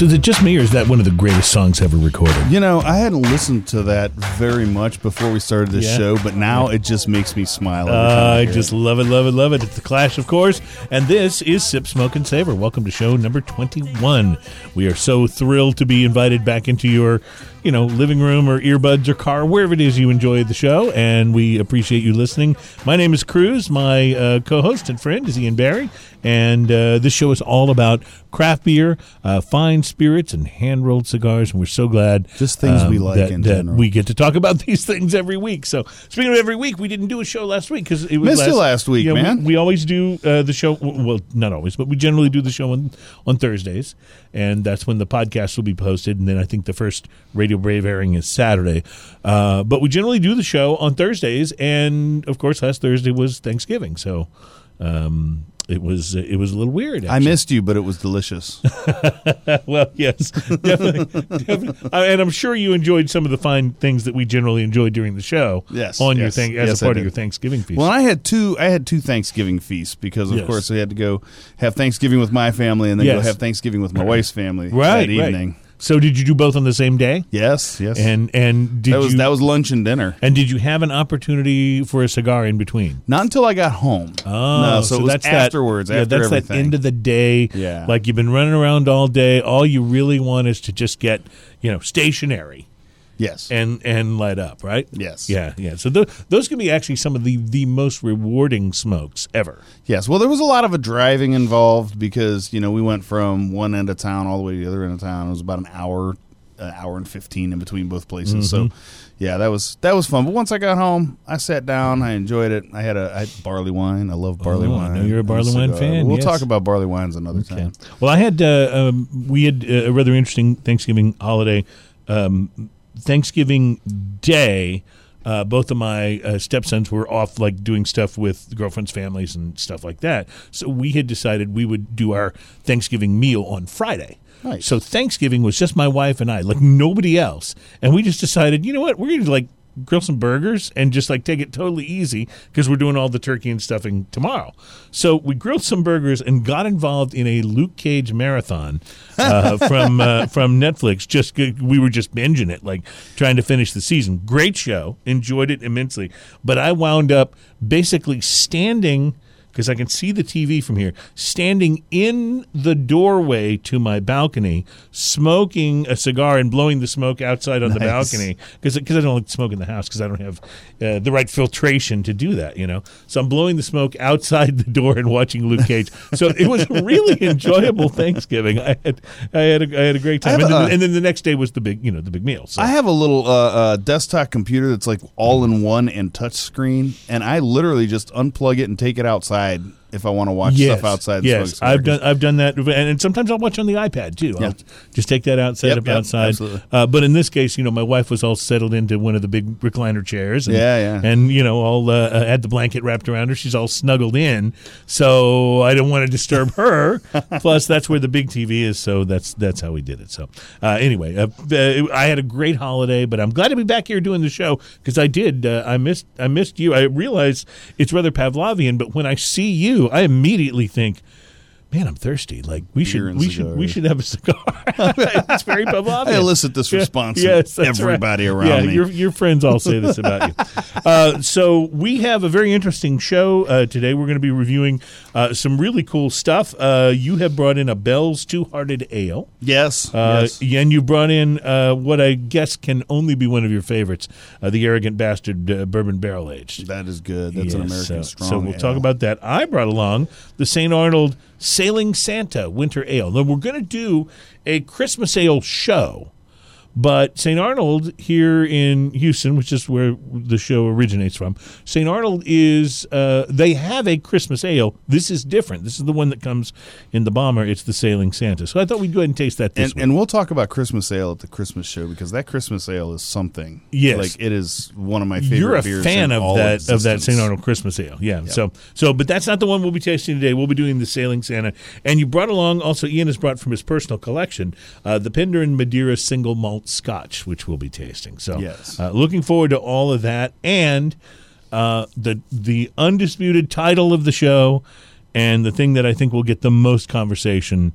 So is it just me, or is that one of the greatest songs ever recorded? You know, I hadn't listened to that very much before we started this Yeah. show, but now it just makes me smile. Every Uh, time I I hear just it. love it, love it, love it. It's the Clash, of course. And this is Sip, Smoke, and Savor. Welcome to show number 21. We are so thrilled to be invited back into your, you know, living room or earbuds or car, wherever it is you enjoy the show. And we appreciate you listening. My name is Cruz. My uh, co host and friend is Ian Barry. And uh, this show is all about craft beer, uh, fine spirits, and hand rolled cigars. And we're so glad um, Just things we like that, in that general. we get to talk about these things every week. So, speaking of every week, we didn't do a show last week because it was Missed it last week, yeah, we- man. We, always do uh, the show. Well, not always, but we generally do the show on on Thursdays, and that's when the podcast will be posted. And then I think the first Radio Brave airing is Saturday. Uh, but we generally do the show on Thursdays, and of course, last Thursday was Thanksgiving, so. Um, it was it was a little weird. I missed you, but it was delicious. well, yes, definitely, definitely. And I'm sure you enjoyed some of the fine things that we generally enjoy during the show. Yes, on your thing as yes, a part of your Thanksgiving feast. well, I had two. I had two Thanksgiving feasts because, of Yes. course, I had to go have Thanksgiving with my family and then go have Thanksgiving with my wife's family right, that evening. So, did you do both on the same day? Yes, yes. And and did that was you that was lunch and dinner. and did you have an opportunity for a cigar in between? Not until I got home. Oh, no, so, was that's afterwards. That, yeah, after that's everything. that end of the day. Yeah. like you've been running around all day. All you really want is to just get you know stationary. Yes, and and light up, right? Yes. Yeah, yeah. So th- those can be actually some of the the most rewarding smokes ever. yes. Well, there was a lot of a driving involved because you know we went from one end of town all the way to the other end of town. It was about an hour, an hour and fifteen in between both places. So, Mm-hmm. yeah, that was that was fun. But once I got home, I sat down. I enjoyed it. I had a I had barley wine. I love barley Oh, I wine. know you're a barley wine fan, We'll yes. talk about barley wines another time. Well, I had uh, um, we had uh, a rather interesting Thanksgiving holiday. Um, Thanksgiving Day, uh, both of my uh, stepsons were off, like doing stuff with girlfriends' families and stuff like that. So we had decided we would do our Thanksgiving meal on Friday. Nice. So Thanksgiving was just my wife and I, like nobody else, and we just decided, you know what, we're going to like grill some burgers and just like take it totally easy because we're doing all the turkey and stuffing tomorrow. So we grilled some burgers and got involved in a Luke Cage marathon uh, from uh, from Netflix. Just we were just binging it, like trying to finish the season. Great show, enjoyed it immensely. But I wound up basically standing because I can see the TV from here, standing in the doorway to my balcony, smoking a cigar and blowing the smoke outside on the balcony because because I don't like smoke in the house because I don't have uh, the right filtration to do that, you know. So I'm blowing the smoke outside the door and watching Luke Cage. so it was a really enjoyable Thanksgiving. I had I had a, I had a great time, and, then, a- and then the next day was the big you know the big meal. So I have a little uh, uh, desktop computer that's like all in one and touch screen, and I literally just unplug it and take it outside side if I want to watch stuff outside. Yes, I've done. I've done that, and, sometimes I'll watch on the iPad too. I'll just take that out, set Yep, up yep, outside. absolutely. Uh, but in this case, you know, my wife was all settled into one of the big recliner chairs. And, Yeah, yeah. And you know, all uh, uh, had the blanket wrapped around her. She's all snuggled in, so I don't want to disturb her. Plus, that's where the big TV is, so that's that's how we did it. So uh, anyway, uh, uh, I had a great holiday, but I'm glad to be back here doing the show because I did. Uh, I missed. I missed you. I realize it's rather Pavlovian, but when I see you, I immediately think. Man, I'm thirsty. Like we Beer should, we should, we should have a cigar. it's very Pavlovian. I elicit this response Yeah, from yes, everybody right. around yeah, me. Your, your friends all say this about you. Uh, so we have a very interesting show uh, today. We're going to be reviewing uh, some really cool stuff. Uh, you have brought in a Bell's Two Hearted Ale. yes, Uh, yes. And you brought in uh, what I guess can only be one of your favorites, uh, the Arrogant Bastard uh, Bourbon Barrel Aged. That is good. That's an American so, strong. So we'll ale. talk about that. I brought along the St. Arnold Sailing Santa Winter Ale. Now we're going to do a Christmas ale show. But St. Arnold here in Houston, which is where the show originates from, St. Arnold is, uh, they have a Christmas ale. This is different. This is the one that comes in the bomber. It's the Sailing Santa. So I thought we'd go ahead and taste that this And, and we'll talk about Christmas ale at the Christmas show because that Christmas ale is something. Yes. like it is one of my favorite. You're a beers fan of that of that. St. Arnold Christmas ale, yeah. So so, but that's not the one we'll be tasting today. We'll be doing the Sailing Santa, and you brought along also Ian has brought from his personal collection uh, the Penderyn Madeira Single Malt Scotch, which we'll be tasting. So Yes. uh, looking forward to all of that, and uh, the the undisputed title of the show, and the thing that I think will get the most conversation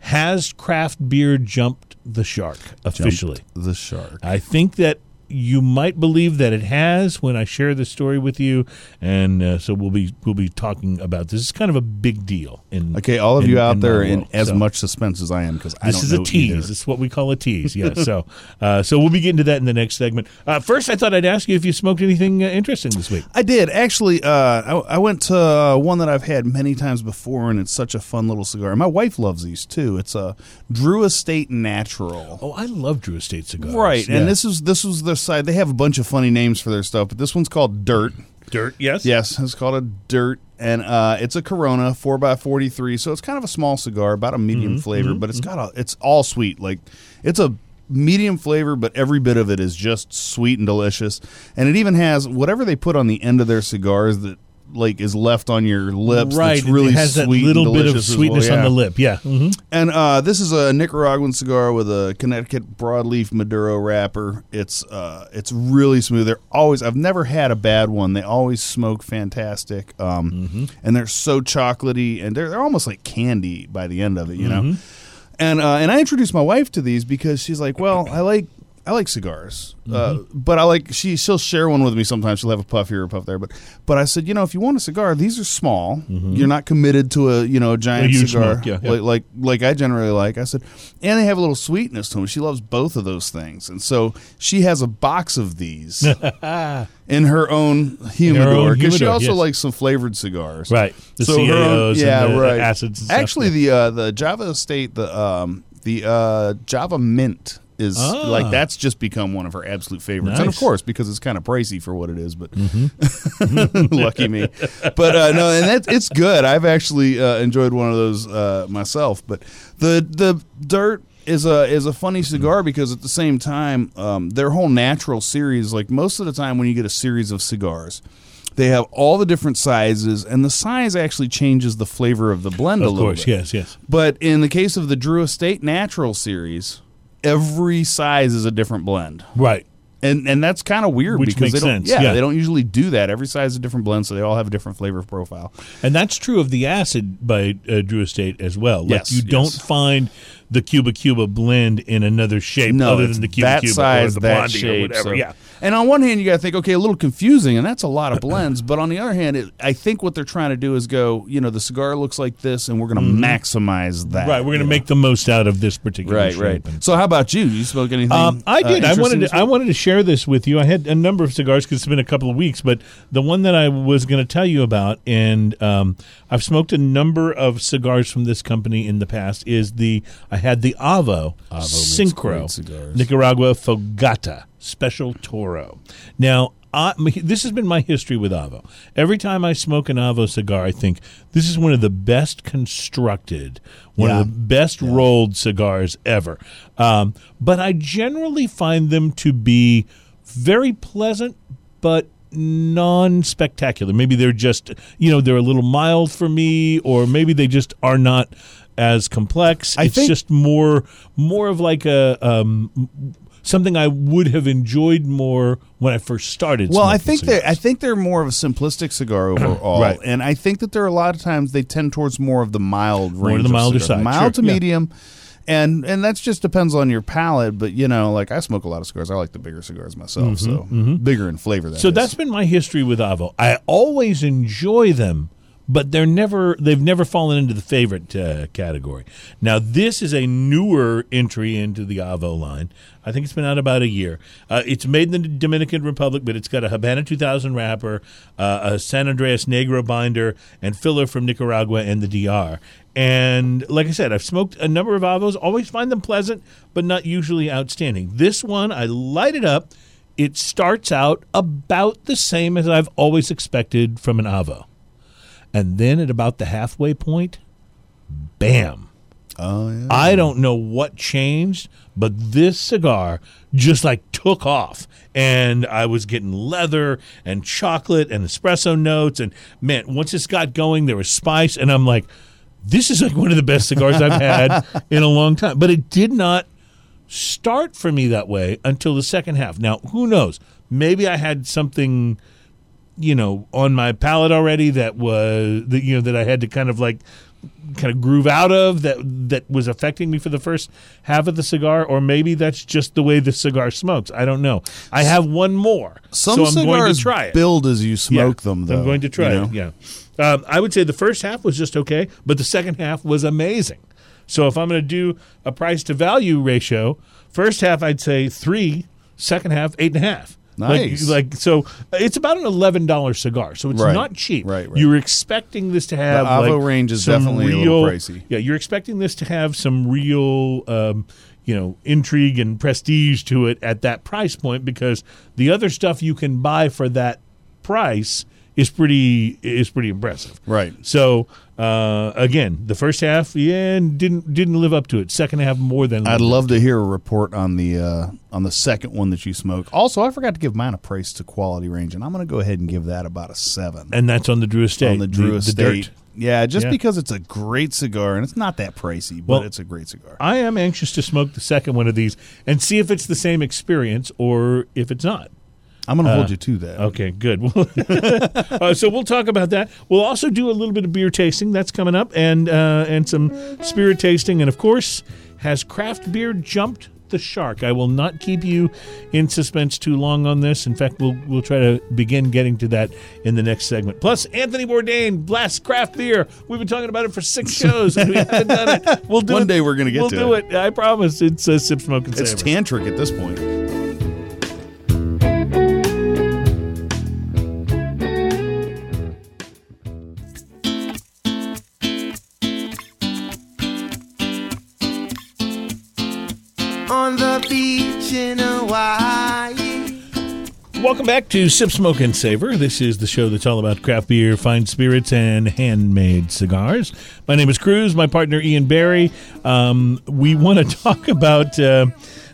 Has craft beer jumped the shark officially? The shark. I think that you might believe that it has when I share this story with you, and uh, so we'll be we'll be talking about this. It's kind of a big deal. In Okay, all of in- you out in there in as So much suspense as I am because This don't is a tease. either. This is what we call a tease. Yeah. so uh, so we'll be getting to that in the next segment. Uh, first, I thought I'd ask you if you smoked anything uh, interesting this week. I did actually. Uh, I, I went to uh, one that I've had many times before, and it's such a fun little cigar. My wife loves these too. It's a Drew Estate Natural. Oh, I love Drew Estate cigars. Right, Yeah. and this is this was their side. They have a bunch of funny names for their stuff, but this one's called Dirt. dirt. Yes. Yes, it's called a Dirt, and uh, it's a Corona four x forty three. So it's kind of a small cigar, about a medium Mm-hmm, flavor, but it's got a it's all sweet. Like it's a medium flavor, but every bit of it is just sweet and delicious. And it even has whatever they put on the end of their cigars that like is left on your lips. Right. that's really it has that sweet little bit of as well, sweetness on the lip. Yeah. hmm And uh, this is a Nicaraguan cigar with a Connecticut broadleaf Maduro wrapper. It's uh, it's really smooth. They're always I've never had a bad one. They always smoke fantastic. Um, Mm-hmm. and they're so chocolatey and they're they're almost like candy by the end of it, you know. Mm-hmm. And uh, and I introduced my wife to these because she's like, well, I like. I like cigars, uh, Mm-hmm. but I like she she'll share one with me sometimes. She'll have a puff here, a puff there. But but I said, you know, if you want a cigar, these are small. You're not committed to a you know a giant Mm-hmm. A cigar smoke, yeah, yeah. Like, like like I generally like. I said, and they have a little sweetness to them. She loves both of those things, and so she has a box of these in her own humidor because she also yes. likes some flavored cigars. Right. The So her own- yeah, and the right. acids. Stuff. Actually, the uh, the Java Estate, the um, the uh, Java Mint is Ah. like that's just become one of her absolute favorites, and of Mm-hmm. course because it's kind of pricey for what it is. But lucky me. But uh, no, and that it's good. I've actually uh, enjoyed one of those uh, myself. But the the dirt. Is a is a funny cigar because at the same time, um, their whole natural series, like most of the time when you get a series of cigars, they have all the different sizes, and the size actually changes the flavor of the blend a little course, bit. yes, yes. But in the case of the Drew Estate Natural series, every size is a different blend. Right. And and that's kind of weird Which because they don't sense, yeah, yeah. they don't usually do that. Every size is a different blend, so they all have a different flavor profile. And that's true of the acid by uh, Drew Estate as well. Like Yes, you don't find the Kuba Kuba blend in another shape No, other than the Kuba that Kuba size, or the that Blondie shape, or whatever. so- Yeah. And on one hand, you got to think, okay, a little confusing, and that's a lot of blends. but on the other hand, it, I think what they're trying to do is go, you know, the cigar looks like this, and we're going to maximize that. Mm-hmm. Right. We're going to know? make the most out of this particular right, shape. right. So, how about you? You spoke anything? Um, I uh, did. I wanted to, I wanted to share this with you. I had a number of cigars because it's been a couple of weeks, but the one that I was going to tell you about, and um, I've smoked a number of cigars from this company in the past. Is the I had the Avo, great cigars. Nicaragua Fogata Special Toro. Now. I, this has been my history with Avo. Every time I smoke an Avo cigar, I think this is one of the best constructed, one Yeah. of the best rolled cigars ever. Um, but I generally find them to be very pleasant, but non spectacular. Maybe they're just, you know, they're a little mild for me, or maybe they just are not as complex. I it's think- just more, more of like a. Um, Something I would have enjoyed more when I first started. Well, I think they I think they're more of a simplistic cigar overall, Right. and I think that there are a lot of times they tend towards more of the mild range, to the milder cigars. side, mild sure, to yeah. medium, and and that's just depends on your palate. But you know, like I smoke a lot of cigars. I like the bigger cigars myself, so bigger in flavor. That Mm-hmm, So is. that's been my history with Avo. I always enjoy them, but they're never they've never fallen into the favorite uh, category. Now this is a newer entry into the Avo line. I think it's been out about a year. Uh, it's made in the Dominican Republic, but it's got a Habana 2000 wrapper, uh, a San Andrés Negro binder, and filler from Nicaragua and the DR. And like I said, I've smoked a number of Avos. Always find them pleasant, but not usually outstanding. This one, I light it up it starts out about the same as I've always expected from an Avo. And then at about the halfway point, bam. oh yeah. I don't know what changed, but this cigar just like took off. And I was getting leather and chocolate and espresso notes. And man, once it's got going, there was spice. And I'm like, this is like one of the best cigars I've had in a long time. But it did not start for me that way until the second half. Now, who knows? Maybe I had something, you know, on my palate already that was that you know that I had to kind of like kind of groove out of that that was affecting me for the first half of the cigar, or maybe that's just the way the cigar smokes. I don't know. I have one more, Some so I'm cigars going to try it. build as you smoke Yeah, them. Though I'm going to try you it. Yeah, um, I would say the first half was just okay, but the second half was amazing. So if I'm going to do a price to value ratio, first half I'd say three, second half eight and a half. Nice. Like, like so, it's about an eleven dollar cigar, so it's Right. not cheap. Right, right. You're expecting this to have The Avo like, range is definitely a little pricey. Yeah, you're expecting this to have some real, um, you know, intrigue and prestige to it at that price point because the other stuff you can buy for that price is pretty is pretty impressive. Right. So uh, again, the first half, yeah, didn't didn't live up to it. Second half, more than I'd love to hear a report on the uh, on the second one that you smoke. Also, I forgot to give mine a price to quality range, and I'm going to go ahead and give that about a seven and that's on the Drew Estate. on the Drew the Estate. dirt. Yeah, just Yeah. because it's a great cigar and it's not that pricey, but Well, it's a great cigar. I am anxious to smoke the second one of these and see if it's the same experience or if it's not. I'm going to hold you to that. Okay, good. uh, so we'll talk about that. We'll also do a little bit of beer tasting. That's coming up, and uh, and some spirit tasting, and of course, has craft beer jumped the shark? I will not keep you in suspense too long on this. In fact, we'll we'll try to begin getting to that in the next segment. Plus, Anthony Bourdain, Blast Craft Beer. We've been talking about it for six shows, and we haven't done it. We'll do One it. day we're gonna get to it. we'll to do it. I promise. It's uh, sip, smoke, and It's savor. tantric at this point. Welcome back to Sip, Smoke, and Savor. This is the show that's all about craft beer, fine spirits, and handmade cigars. My name is Cruz. My partner Ian Barry. Um, we want to talk about uh,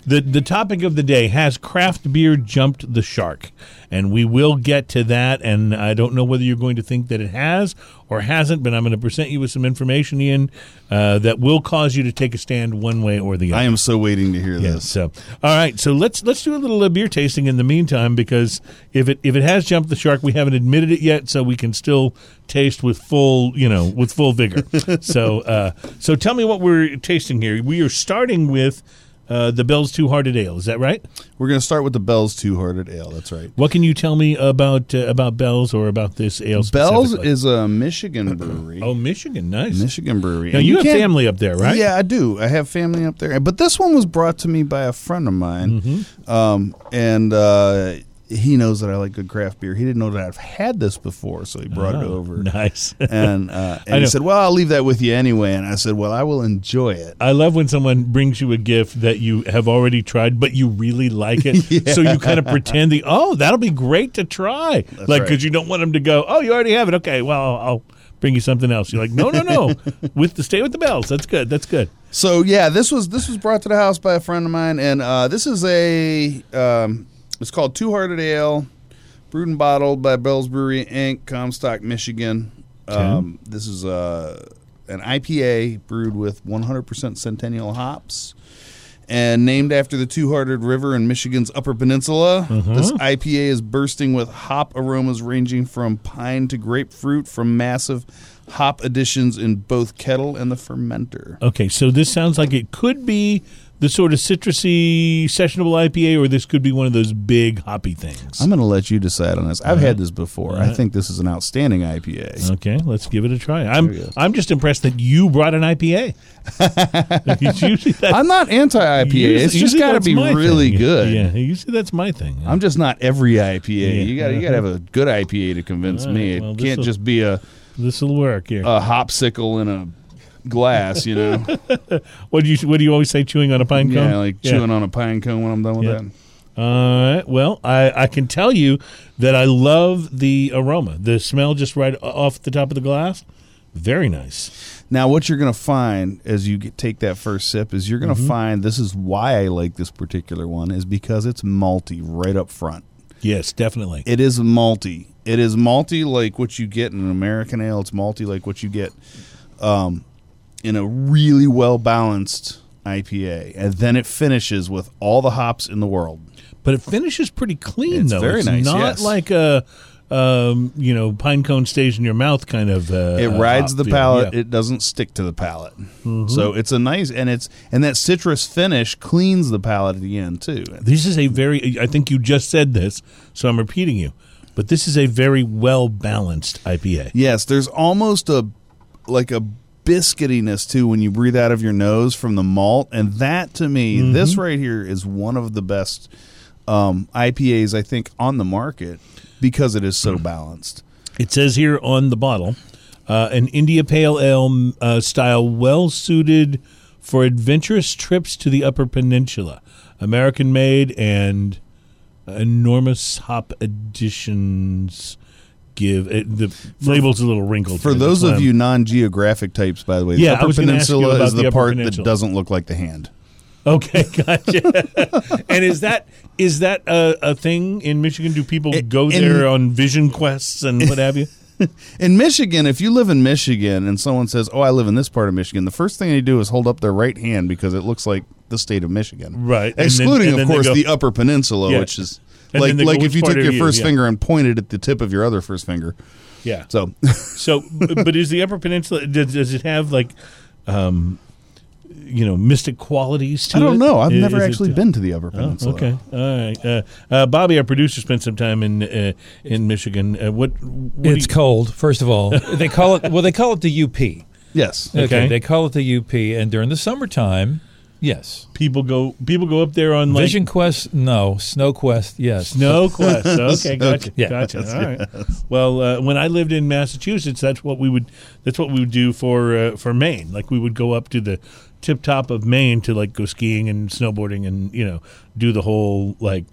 the the topic of the day: Has craft beer jumped the shark? And we will get to that. And I don't know whether you're going to think that it has or hasn't, but I'm going to present you with some information, Ian, uh, that will cause you to take a stand one way or the other. I am so waiting to hear Yeah. this. So, all right. So let's let's do a little uh, beer tasting in the meantime because if it if it has jumped the shark, we haven't admitted it yet, so we can still taste with full you know with full vigor. so uh, so tell me what we're tasting here. We are starting with uh, the Bell's Two Hearted Ale. Is that right? We're going to start with the Bell's Two Hearted Ale. That's right. What can you tell me about uh, about Bell's or about this ale? Bell's is a Michigan brewery. oh Michigan, nice. Michigan brewery. Now And you, have family up there, right? Yeah, I do. I have family up there. But this one was brought to me by a friend of mine. Mm-hmm. Um, and uh, he knows that I like good craft beer. He didn't know that I've had this before, so he brought it Oh, over. Nice. And, uh, and he said, Well, I'll leave that with you anyway. And I said, Well, I will enjoy it. I love when someone brings you a gift that you have already tried, but you really like it. So you kind of pretend the oh, that'll be great to try, like right. because you don't want them to go, oh, you already have it. Okay, well, I'll, I'll bring you something else. You're like, no, no, no, with the stay with the bells. That's good. That's good. So yeah, this was this was brought to the house by a friend of mine, and uh, this is a um, it's called Two Hearted Ale, brewed and bottled by Bell's Brewery Inc., Comstock, Michigan. Um, this is uh, an IPA brewed with 100% Centennial hops. And named after the Two Hearted River in Michigan's Upper Peninsula, this IPA is bursting with hop aromas ranging from pine to grapefruit, from massive hop additions in both kettle and the fermenter. Okay, so this sounds like it could be the sort of citrusy sessionable IPA, or this could be one of those big hoppy things. I'm going to let you decide on this. I've had this before. I think this is an outstanding IPA. Okay, let's give it a try. I'm There you go. I'm just impressed that you brought an IPA. It's usually that- I'm not anti IPA. Usually- It's just got to be really thing. good. Yeah, you see, that's my thing. I'm just not every IPA. Yeah. You got you got to uh-huh. have a good IPA to convince All me. It well, can't just be a this will work here. a hopsicle in a glass, you know. what do you What do you always say? Chewing on a pine cone. yeah, like chewing on a pine cone when I'm done with Yeah. that. All right. Well, I I can tell you that I love the aroma. The smell just right off the top of the glass. Very nice. Now, what you're going to find as you get, take that first sip is you're going to Mm-hmm. find this is why I like this particular one is because it's malty right up front. Yes, definitely. It is malty. It is malty like what you get in an American ale. It's malty like what you get um, in a really well balanced IPA, and then it finishes with all the hops in the world. but it finishes pretty clean It's though. very it's nice, Not yes. like a um, you know, pine cone stays in your mouth kind of. Uh, It uh, rides hop the palate. Yeah. Mm-hmm. It doesn't stick to the palate. So it's a nice and it's and that citrus finish cleans the palate at the end too. This is a very. I think you just said this, so I'm repeating you. But this is a very well balanced IPA. Yes, there's almost a like a biscuitiness too when you breathe out of your nose from the malt, and that to me, Mm-hmm. this right here is one of the best um, IPAs I think on the market because it is Mm. so balanced. It says here on the bottle, uh, an India Pale Ale uh, style, well suited for adventurous trips to the Upper Peninsula. American made and enormous hop additions give it, the label's a little wrinkled. For those of you non-geographic types, by the way, Yeah, the Upper was gonna ask you Peninsula is the the part Peninsula. that doesn't look like the hand. Okay, gotcha. and is that is that a, a thing in Michigan? Do people It- go in- there on vision quests and what have you? In Michigan, if you live in Michigan and someone says, "Oh, I live in this part of Michigan," the first thing they do is hold up their right hand because it looks like the state of Michigan. Right. And then- Excluding, and then of course, go- the Upper Peninsula, Yeah. which is And like then go, like if you took are your you?" first Yeah. finger and pointed at the tip of your other first finger. Yeah. So So, but is the Upper Peninsula does, does it have like, um, you know, mystic qualities to it? I don't know. I've I- never is actually uh, been to the Upper Oh, Peninsula. okay, all right. Uh, uh, Bobby, our producer, spent some time in uh, in Michigan. Uh, what? what It's you- cold. First of all, they call it well. They call it the UP. Yes. Okay. Okay. they call it the UP, and during the summertime, yes. people go people go up there on like Vision Quest, no. Snow Quest, yes. Snow Quest. Okay, gotcha. Yeah. Gotcha. All right. Well, uh, when I lived in Massachusetts, that's what we would that's what we would do for uh, for Maine. Like we would go up to the tip top of Maine to like go skiing and snowboarding and you know do the whole like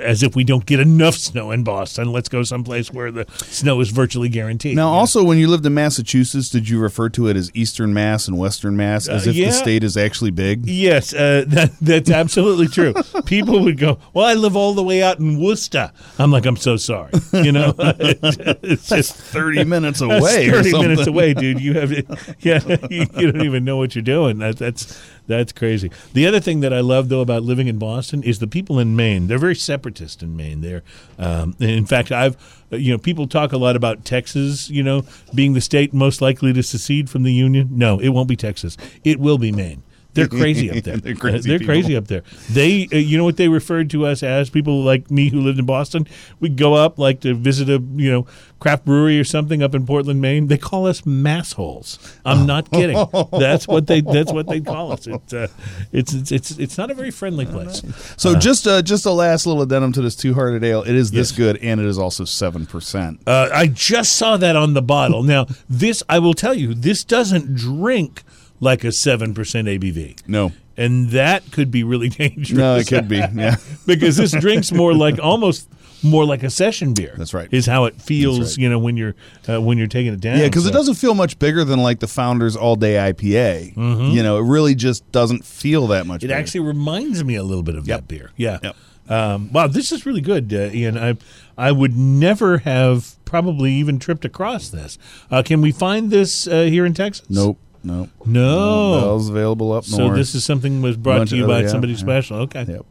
as if we don't get enough snow in Boston. Let's go someplace where the snow is virtually guaranteed. Now, also, when you lived in Massachusetts, did you refer to it as Eastern Mass and Western Mass as Uh, if yeah. the state is actually big? Yes, uh, that, that's absolutely true. People would go, "Well, I live all the way out in Worcester." I'm like, "I'm so sorry," you know. it's just Thirty minutes away or thirty something. minutes away, dude. You have, yeah, you, you don't even know what you're doing. That, that's that's crazy. The other thing that I love though about living in Boston is the people in Maine. They're very separatist in Maine. They're, um, in fact, I've, you know, people talk a lot about Texas, you know, being the state most likely to secede from the union. No, it won't be Texas. It will be Maine. They're crazy up there. They're crazy They're people. crazy up there. They, uh, you know what they referred to us as? People like me who lived in Boston. We'd go up like to visit a, you know, craft brewery or something up in Portland, Maine. They call us massholes. I'm not kidding. That's what they. That's what they call us. It's, uh, it's, it's, it's, it's not a very friendly place. So just uh, just a last little addendum to this two hearted ale. It is this Yes. good, and it is also seven percent. Uh, I just saw that on the bottle. Now, this I will tell you, this doesn't drink like a seven percent ABV. No, and that could be really dangerous. no, it could be. Yeah, because this drinks more like almost more like a session beer. That's right. Is how it feels, right. you know, when you're uh, when you're taking it down. yeah, because it doesn't feel much bigger than like the Founders All Day IPA. You know, it really just doesn't feel that much. Mm-hmm. It bigger. actually reminds me a little bit of that beer. Yeah. Yep. Um, wow, this is really good, uh, Ian. I I would never have probably even tripped across this. Uh, can we find this uh, here in Texas? Nope, nope. No. Bell's available up so north. this is something was brought Bunch to you of- by somebody yeah. special. Okay. Yep.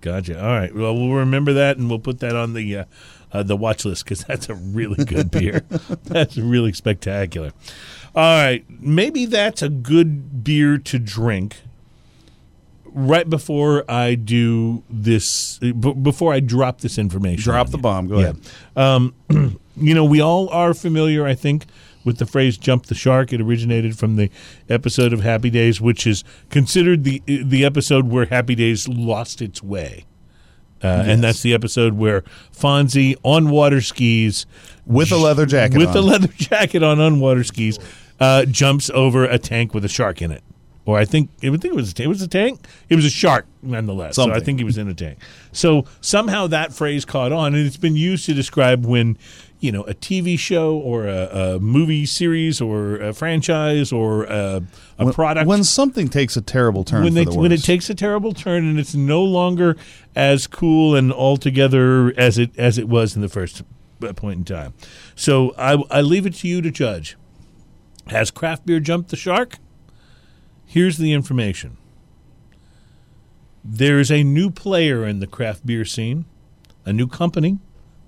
Gotcha. All right. Well, we'll remember that, and we'll put that on the uh, uh, the watch list because that's a really good beer. that's really spectacular. All right, maybe that's a good beer to drink right before I do this. b- before I drop this information, Drop the you. bomb. Go Yeah. ahead. You know, we all are familiar, I think, with the phrase "jump the shark." It originated from the episode of Happy Days, which is considered the the episode where Happy Days lost its way. Uh, And that's the episode where Fonzie on water skis With a leather jacket with on. a leather jacket on on water skis, uh, jumps over a tank with a shark in it. Or I think I would think it was a, it was a tank. It was a shark nonetheless. So I think he was in a tank. So somehow that phrase caught on, and it's been used to describe when you know a TV show or a, a movie series or a franchise or a, a When- product When something takes a terrible turn when for they the when it takes a terrible turn and it's no longer as cool and altogether as it as it was in the first uh, point in time. So I I leave it to you to judge. Has craft beer jumped the shark? Here's the information. There's a new player in the craft beer scene, a new company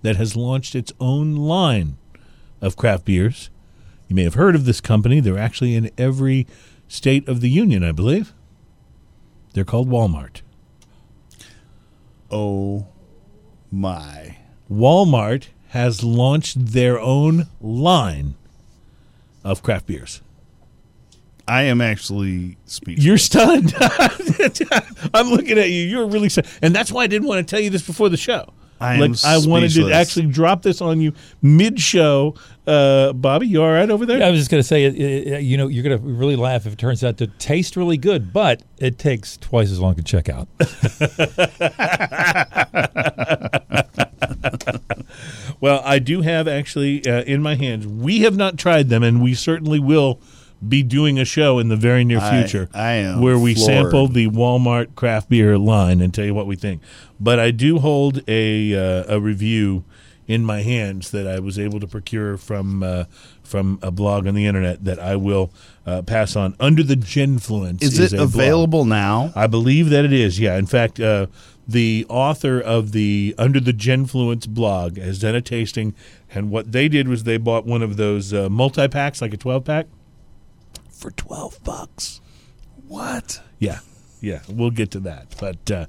that has launched its own line of craft beers. You may have heard of this company. They're actually in every state of the union, I believe. They're called Walmart. Oh my. Walmart has launched their own line of craft beers. I am actually speechless. You're stunned. I'm looking at you. You're really stunned. And that's why I didn't want to tell you this before the show. I am like I wanted to actually drop this on you mid-show. Uh, Bobby, you all right over there? I was just going to say, uh, uh, you know, you're going to really laugh if it turns out to taste really good, but it takes twice as long to check out. Well, I do have actually uh, in my hands. We have not tried them, and we certainly will be doing a show in the very near I- future I am where we floored. sample the Walmart craft beer line and tell you what we think. But I do hold a uh, a review in my hands that I was able to procure from uh, from a blog on the internet that I will uh, pass on. Under the Genfluence Is is it a blog. available now? I believe that it is. Yeah. In fact, uh, the author of the Under the Genfluence blog has done a tasting, and what they did was they bought one of those uh, multi packs, like a twelve pack, for twelve bucks. What? Yeah, yeah. We'll get to that, but.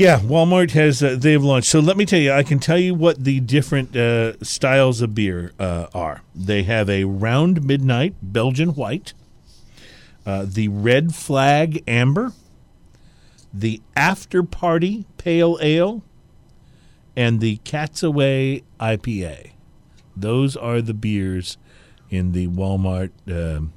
Yeah, Walmart has uh, they've launched. So let me tell you, I can tell you what the different uh, styles of beer uh, are. They have a round midnight Belgian white, uh, the red flag amber, the after party pale ale, and the Cat's Away IPA. Those are the beers in the Walmart um,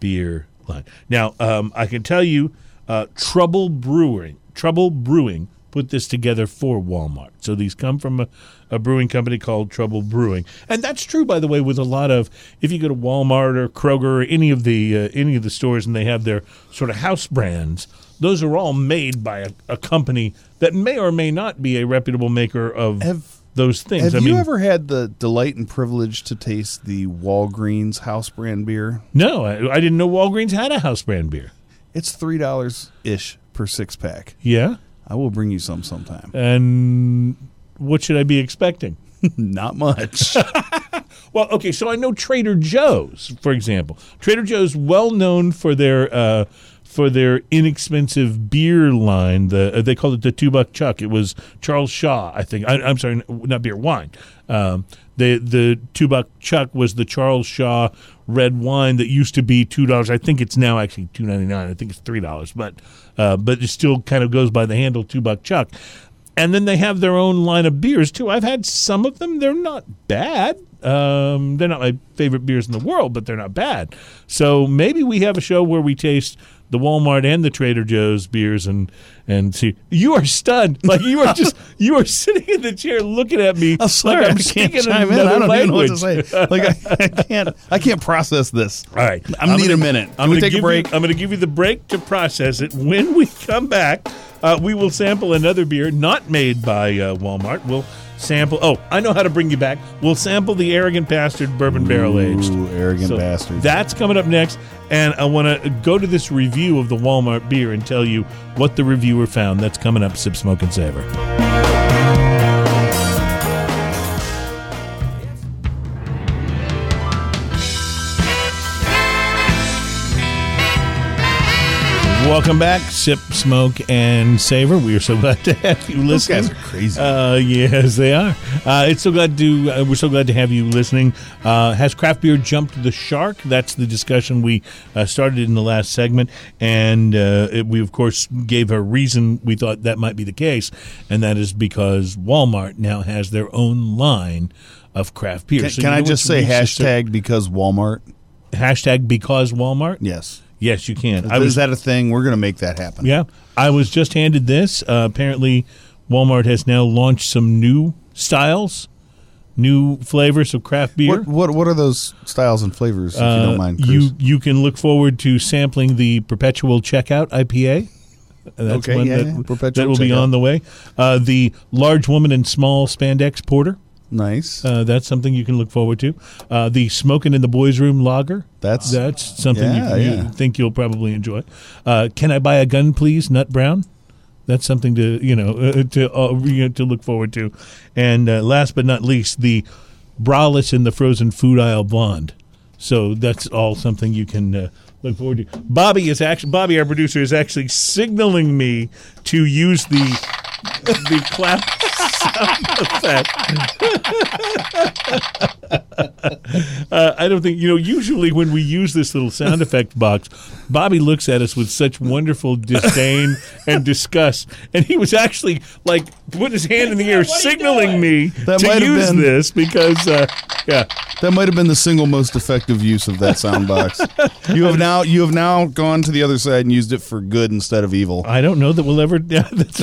beer line. Now, um, I can tell you, uh, Trouble Brewing, Trouble Brewing put this together for Walmart. So these come from a, a brewing company called Trouble Brewing, and that's true, by the way, with a lot of. If you go to Walmart or Kroger or any of the uh, any of the stores, and they have their sort of house brands, those are all made by a, a company that may or may not be a reputable maker of Have- those things. Have I you ever had the delight and privilege to taste the Walgreens house brand beer? No, I, I didn't know Walgreens had a house brand beer. It's three dollars ish per six pack. Yeah, I will bring you some sometime. and what should I be expecting? Not much. Well, okay, so I know Trader Joe's, for example. Trader Joe's well known for their uh, for their inexpensive beer line. The uh, they called it the two buck chuck. It was Charles Shaw, I think. I, I'm sorry, not beer, wine. Um, the the two buck chuck was the Charles Shaw red wine that used to be two dollars. I think it's now actually two ninety nine. I think it's three dollars, but uh, but it still kind of goes by the handle two buck chuck. And then they have their own line of beers too. I've had some of them; they're not bad. Um, they're not my favorite beers in the world, but they're not bad. So maybe we have a show where we taste the Walmart and the Trader Joe's beers and and see. You are stunned, like you are just you are sitting in the chair looking at me. I'm sorry, like I'm I can't chime in. I don't even know what to say. Like I, I can't, I can't process this. All right, I need gonna- a minute. I'm gonna take a give break? You, I'm going to give you the break to process it. When we come back, uh, we will sample another beer not made by uh, Walmart. We'll sample. Oh, I know how to bring you back. We'll sample the Arrogant Bastard Bourbon Barrel Aged. Ooh, arrogant So bastard. That's coming up next. And I want to go to this review of the Walmart beer and tell you what the reviewer found. That's coming up. Sip, smoke, and savor. Welcome back, Sip, Smoke, and Savor. We are so glad to have you Those listening. guys are crazy. Uh, yes, they are. Uh, it's so glad to. Uh, we're so glad to have you listening. Uh, has craft beer jumped the shark? That's the discussion we uh, started in the last segment, and uh, it, we of course gave a reason we thought that might be the case, and that is because Walmart now has their own line of craft beer. can So can I just say hashtag because Walmart? hashtag because Walmart? Yes. Yes, you can. I Is was that a thing? We're going to make that happen. Yeah, I was just handed this. Uh, apparently, Walmart has now launched some new styles, new flavors of craft beer. What, what what are those styles and flavors? If you Uh, don't mind, Chris? you you can look forward to sampling the Perpetual Checkout IPA. Uh, That's Okay, one yeah, that, yeah, that will be on the way. Uh, the large woman in small spandex porter. Nice. Uh, that's something you can look forward to. Uh, the smoking in the boys' room lager. That's That's something Yeah, you, you think you'll probably enjoy. Uh, can I buy a gun, please? Nut Brown. That's something to you know uh, to uh, you know, to look forward to. And uh, last but not least, the braless in the frozen food aisle blonde. So that's all something you can uh, look forward to. Bobby is actually Bobby, our producer, is actually signaling me to use the the clap sound effect. uh, I don't think you know. Usually, when we use this little sound effect box, Bobby looks at us with such wonderful disdain and disgust, and he was actually like putting his hand in the air, signaling me That to might have use been- this because, uh, yeah. That might have been the single most effective use of that sound box. you have now you have now gone to the other side and used it for good instead of evil. I don't know that we'll ever. Yeah, that's,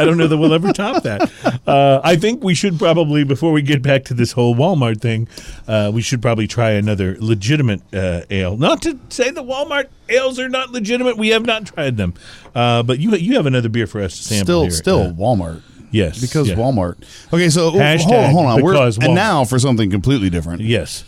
I don't know that we'll ever top that. Uh, I think we should probably, before we get back to this whole Walmart thing, uh, we should probably try another legitimate uh, ale. Not to say that Walmart ales are not legitimate. We have not tried them, uh, but you you have another beer for us to sample. Still, here. still Uh, Walmart. yes, Because yeah. Walmart. Okay, so hold Hashtag on, hold on. We're, Walmart. and now for something completely different. Yes.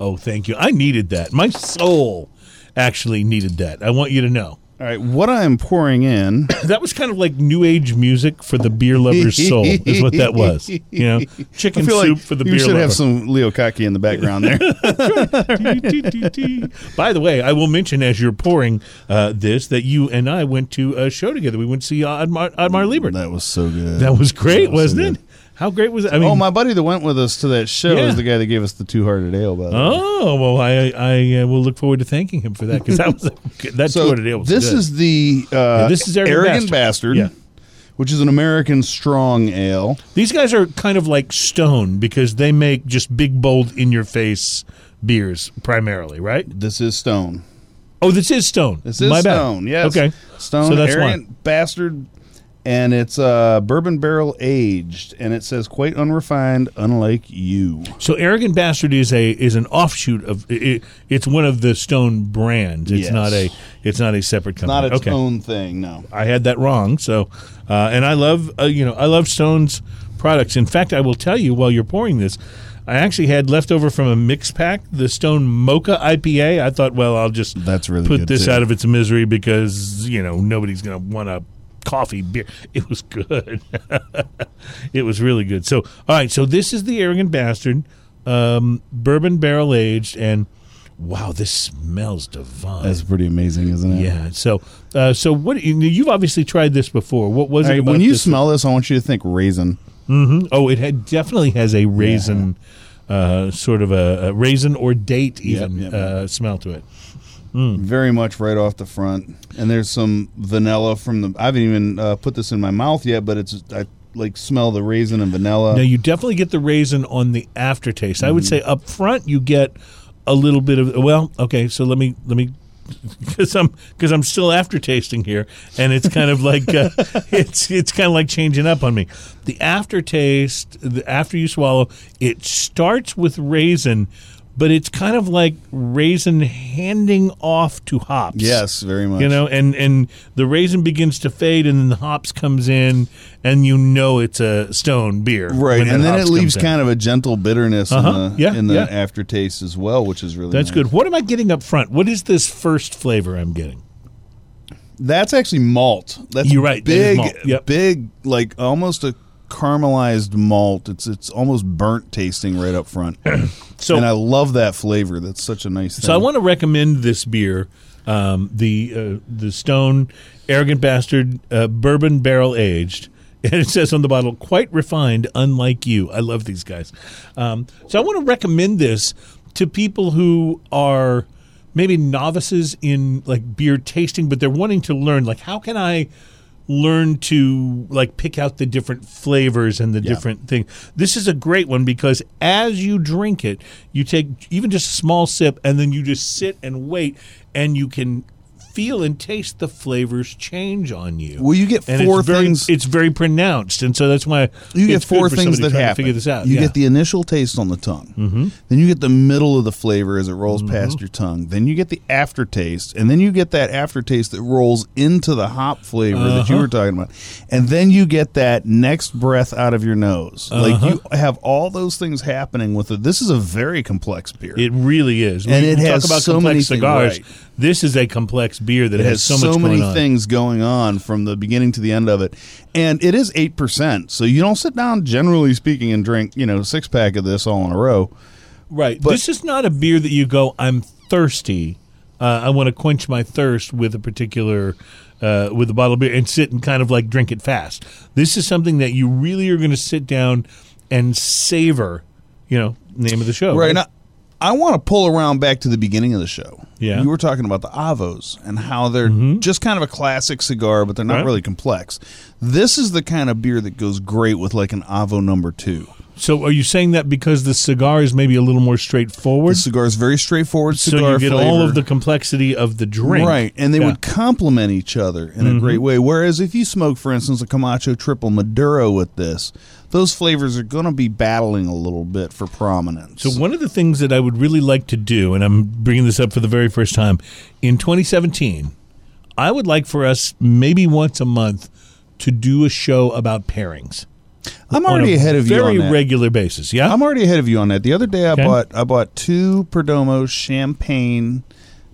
Oh, thank you. I needed that. My soul actually needed that. I want you to know. All right, what I am pouring in. That was kind of like new age music for the beer lover's soul, is what that was. You know, chicken soup like for the beer lover. you should have some Leo Kottke in the background there. By the way, I will mention as you're pouring uh, this that you and I went to a show together. We went to see Ottmar, Ottmar Liebert. that was so good. That was great, That was wasn't good. it? How great was it? I mean, oh, my buddy that went with us to that show Yeah. is the guy that gave us the two hearted ale. By the way. Oh well, I I uh, will look forward to thanking him for that because that was that so two-headed ale was this good. is the uh, this is Arrogant Bastard, Yeah. which is an American strong ale. These guys are kind of like Stone because they make just big, bold, in your face beers primarily, right? This is Stone. Oh, this is Stone. This is My bad. Stone. Yes. Okay. Stone. So that's Arrogant why. Bastard, and it's uh, bourbon barrel aged, and it says quite unrefined, unlike you. So Arrogant Bastard is a is an offshoot of it, it's one of the Stone brands. It's Yes. not a it's not a separate company. Not its okay. own thing. No. I had that wrong. So, uh, and I love uh, you know I love Stone's products. In fact, I will tell you while you're pouring this, I actually had leftover from a mix pack the Stone Mocha IPA. I thought, well, I'll just That's really put good, this too. out of its misery because you know nobody's going to want a coffee beer. It was good. it was really good. So, all right. So this is the Arrogant Bastard, um, bourbon barrel aged, and wow, this smells divine. That's pretty amazing, isn't it? Yeah. So, uh, so what? you- You've obviously tried this before. What was All it? right, when you this- smell this, I want you to think raisin. oh, it had, definitely has a raisin, uh, sort of a, a raisin or date even yep, yep. Uh, smell to it. Very much right off the front, and there's some vanilla from the. I haven't even uh, put this in my mouth yet, but it's I like smell the raisin and vanilla. Now you definitely get the raisin on the aftertaste. I would Mm-hmm. say up front you get a little bit of. Well, okay. So let me let me. Because I'm because I'm still after tasting here, and it's kind of like uh, it's it's kind of like changing up on me. The aftertaste, the after you swallow, it starts with raisin, but it's kind of like raisin handing off to hops. yes, very much. You know, and and the raisin begins to fade, and then the hops comes in, and you know it's a stone beer, right, and the then it leaves in. kind of a gentle bitterness Uh-huh, in the yeah, in the yeah. aftertaste as well, which is really That's nice. good. What am I getting up front? What is this first flavor I'm getting? That's actually malt. That's You're right, Big. Yep. big, like almost a caramelized malt. It's it's almost burnt tasting right up front, So, and I love that flavor. That's such a nice. Thing. so I want to recommend this beer, um, the uh, the Stone Arrogant Bastard uh, Bourbon Barrel Aged. And it says on the bottle, quite refined, unlike you. I love these guys. Um, so I want to recommend this to people who are maybe novices in like beer tasting, but they're wanting to learn, like, how can I learn to like pick out the different flavors and the different things. This is a great one because as you drink it, you take even just a small sip and then you just sit and wait and you can feel and taste the flavors change on you. Well, you get And four it's very, things- It's very pronounced, and so that's why You get four things that happen. Figure this out. You yeah. get the initial taste on the tongue. Mm-hmm. Then you get the middle of the flavor as it rolls Mm-hmm. past your tongue. Then you get the aftertaste, and then you get that aftertaste that rolls into the hop flavor that Uh-huh. you were talking about. And then you get that next breath out of your nose. Like Uh-huh. you have all those things happening with it. This is a very complex beer. It really is, And it has talk about so complex many things- cigars. right. This is a complex beer that has, has so much many going things going on from the beginning to the end of it, and it is eight percent. So you don't sit down, generally speaking, and drink you know six pack of this all in a row. Right. But- this is not a beer that you go, I'm thirsty. Uh, I want to quench my thirst with a particular, uh, with a bottle of beer and sit and kind of like drink it fast. This is something that you really are going to sit down and savor, you know, name of the show. Right now, I want to pull around back to the beginning of the show. Yeah. Mm-hmm. you were talking about the Avos and how they're just kind of a classic cigar, but they're not Right. really complex. This is the kind of beer that goes great with like an Avo number two. So are you saying that because the cigar is maybe a little more straightforward? The cigar is very straightforward so cigar you get flavor. all of the complexity of the drink. Right, and they Yeah. Mm-hmm. would complement each other in a great way. Whereas if you smoke, for instance, a Camacho Triple Maduro with this, those flavors are going to be battling a little bit for prominence. So one of the things that I would really like to do, and I'm bringing this up for the very first time, in 2017, I would like for us maybe once a month to do a show about pairings. I'm already ahead of you on that. Very regular basis. Yeah, I'm already ahead of you on that. The other day, I Okay. bought I bought two Perdomo Champagne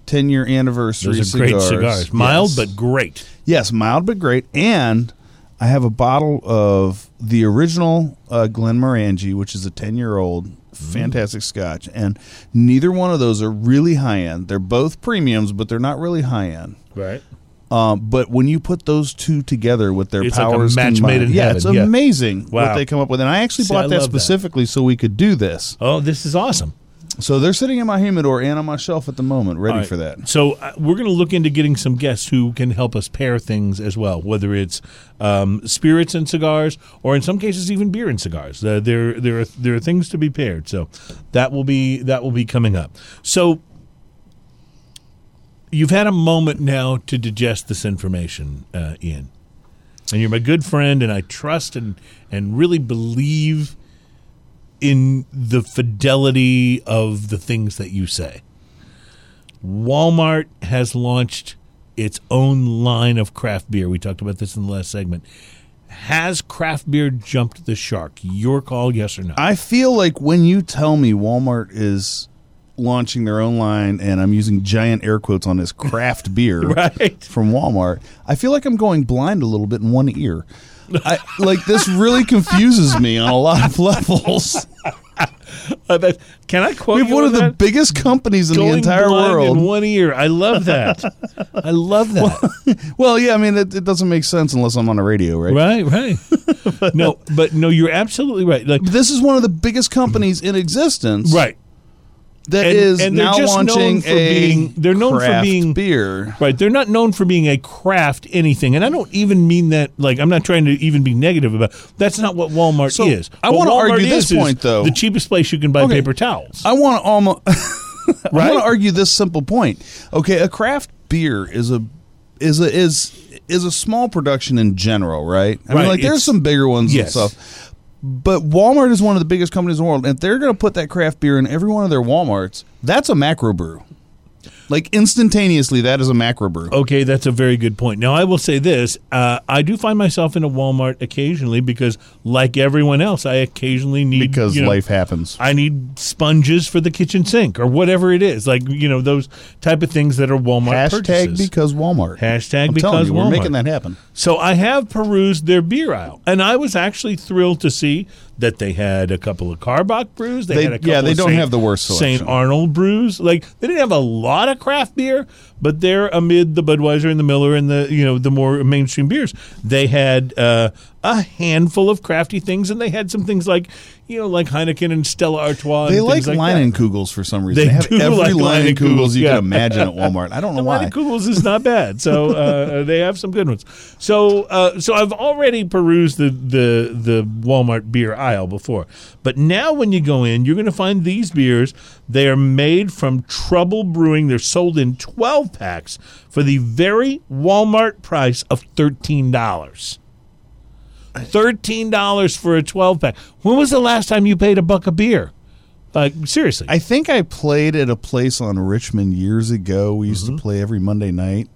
10 year anniversary those are great cigars. cigars, mild Yes. but great. yes, mild but great. And I have a bottle of the original uh, Glenmorangie, which is a 10 year old Mm-hmm. fantastic scotch. And neither one of those are really high end. They're both premiums, but they're not really high end. Right. Um, but when you put those two together with their It's like a powers match combined, made in yeah, heaven, it's yeah. amazing what they come up with. And I actually See, I bought that love that. specifically so we could do this. Oh, this is awesome. So they're sitting in my humidor and on my shelf at the moment, ready All right. for that. So uh, we're going to look into getting some guests who can help us pair things as well, whether it's um, spirits and cigars, or in some cases even beer and cigars. Uh, there, there are there are things to be paired. So that will be that will be coming up. So you've had a moment now to digest this information, uh, Ian, and you're my good friend, and I trust and and really believe in the fidelity of the things that you say. Walmart has launched its own line of craft beer. We talked about this in the last segment. Has craft beer jumped the shark? Your call, yes or no? I feel like when you tell me Walmart is launching their own line, and I'm using giant air quotes on this craft beer Right. from Walmart, I feel like I'm going blind a little bit in one ear. I, like this really confuses me on a lot of levels. Uh, that- can I quote We have one on of the biggest companies in the entire world. in one ear. I love that. I love that. well, yeah, I mean, it, it doesn't make sense unless I'm on the radio, right? right, right. no, but no, you're absolutely right. Like, This is one of the biggest companies in existence. right. That And- is and they're now just known launching for a being- they're known for being- beer. Right. They're not known for being a craft anything. And I don't even mean that, like, I'm not trying to even be negative about That's not what Walmart So, is. I wanna argue this is, is point, though. The cheapest place you can buy Okay. paper towels. I want to almost. I Right? want to argue this simple point. Okay, a craft beer is a is a is is a small production in general, right? I Right, mean, like it's- there's some bigger ones Yes. and stuff. But Walmart is one of the biggest companies in the world, and if they're going to put that craft beer in every one of their WalMarts, that's a macro brew. Like instantaneously, that is a macro brew. Okay, that's a very good point. Now, I will say this: uh, I do find myself in a Walmart occasionally because, like everyone else, I occasionally need because you know, life happens. I need sponges for the kitchen sink or whatever it is, like you know those type of things that are Walmart Hashtag purchases. because Walmart. Hashtag I'm because you, Walmart. we're making that happen. So I have perused their beer aisle, and I was actually thrilled to see that they had a couple of Karbach brews. They, They- had a couple yeah, they of don't Saint- have the worst selection. St. Arnold brews. Like they didn't have a lot of craft beer, but they're amid the Budweiser and the Miller and the you know the more mainstream beers. They had uh, a handful of crafty things, and they had some things like you know like Heineken and Stella Artois. They like, like. Leinenkugels for some reason. They They, have do every like Leinenkugels Leinenkugels, you yeah. can imagine at Walmart. I don't know The why. Kugels is not bad, so uh, they have some good ones. So, uh, so I've already perused the, the the Walmart beer aisle before, but now when you go in, you're going to find these beers. They are made from Trouble Brewing. They're sold in 12 packs for the very Walmart price of thirteen dollars. Thirteen dollars for a 12 pack. When was the last time you paid a buck a beer? Like seriously, I think I played at a place on Richmond years ago. We used Mm-hmm. to play every Monday night,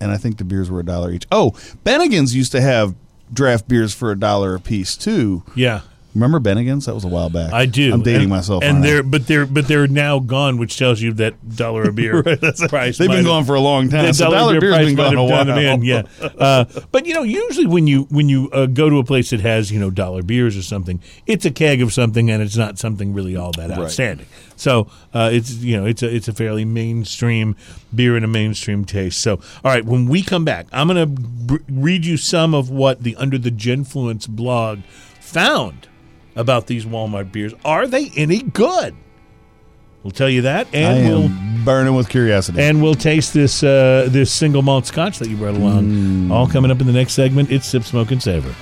and I think the beers were a dollar each. Oh, Bennigan's used to have draft beers for a dollar a piece too. yeah. Remember Bennigan's? That was a while back. I do. I'm dating and, myself. And they're that. but they're but they're now gone, which tells you that dollar a beer price. They've been have- gone for a long time. the So dollar dollar beer beer's price been gone a while. in, yeah. Uh, but you know, usually when you when you uh, go to a place that has you know dollar beers or something, it's a keg of something, and it's not something really all that outstanding. So uh, it's you know it's a it's a fairly mainstream beer and a mainstream taste. So all right, when we come back, I'm going to b- read you some of what the Under the Genfluence blog found about these Walmart beers. Are they any good? We'll tell you that, and we'll burning with curiosity. and we'll taste this uh, this single malt scotch that you brought along. Mm. All coming up in the next segment. It's sip, smoke, and savor.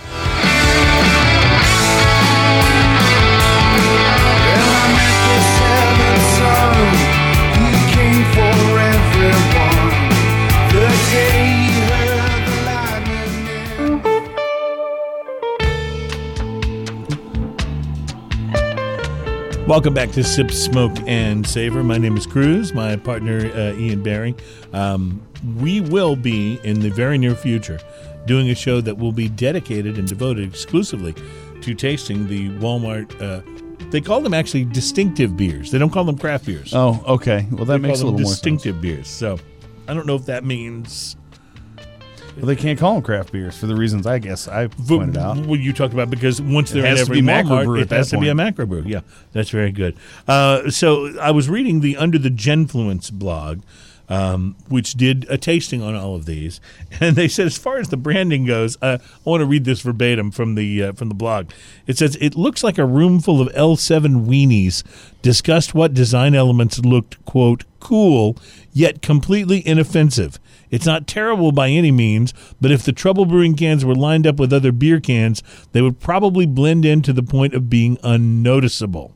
Welcome back to Sip, Smoke, and Savor. My name is Cruz. My partner uh, Ian Barry. Um, we will be in the very near future doing a show that will be dedicated and devoted exclusively to tasting the Walmart. Uh, they call them actually distinctive beers. They don't call them craft beers. oh, okay. Well, that they makes a little more distinctive beers. So I don't know if that means. Well, they can't call them craft beers for the reasons I guess I pointed out. What you talked about because once they're has in to every be Walmart, macrobrew it has to be a point. macrobrew. Yeah, that's very good. Uh, so I was reading the Under the Genfluence blog, um, which did a tasting on all of these, and they said as far as the branding goes, uh, I want to read this verbatim from the uh, from the blog. It says it looks like a room full of L7 weenies discussed what design elements looked quote cool yet completely inoffensive. It's not terrible by any means, but if the Trouble Brewing cans were lined up with other beer cans, they would probably blend in to the point of being unnoticeable.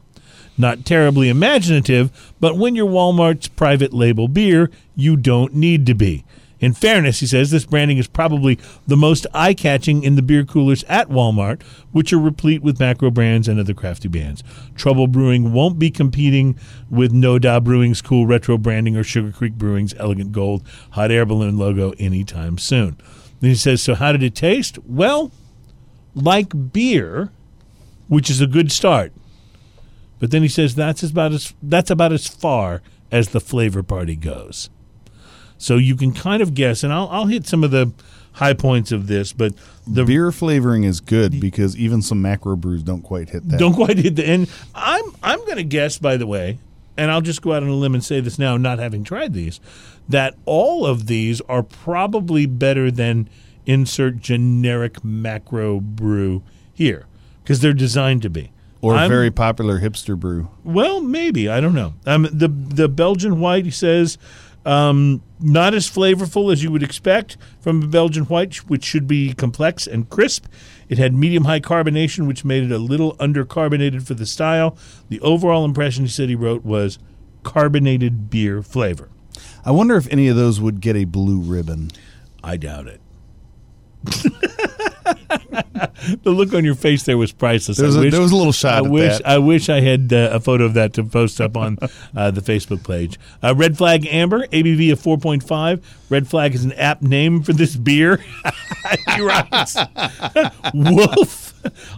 Not terribly imaginative, but when you're Walmart's private label beer, you don't need to be. In fairness, he says this branding is probably the most eye catching in the beer coolers at Walmart, which are replete with macro brands and other crafty bands. Trouble Brewing won't be competing with NoDa Brewing's cool retro branding or Sugar Creek Brewing's elegant gold hot air balloon logo anytime soon. Then he says, So how did it taste? Well, like beer, which is a good start. But then he says that's about as that's about as far as the flavor party goes. So you can kind of guess, and I'll I'll hit some of the high points of this, but the Beer flavoring is good because even some macro brews don't quite hit that. don't quite hit the end. I'm I'm going to guess, by the way, and I'll just go out on a limb and say this now, not having tried these, that all of these are probably better than insert generic macro brew here because they're designed to be. Or a I'm- very popular hipster brew. Well, maybe I don't know. Um, the the Belgian white he says um, not as flavorful as you would expect from a Belgian white, which should be complex and crisp. It had medium high carbonation, which made it a little undercarbonated for the style. The overall impression he said he wrote was carbonated beer flavor. I wonder if any of those would get a blue ribbon. I doubt it. the look on your face there was priceless. There was, a, wish- there was a little shot I wish that. I wish I had uh, a photo of that to post up on uh, the Facebook page. Uh, Red Flag Amber, ABV of 4.5. Red Flag is an apt name for this beer. he writes, Wolf.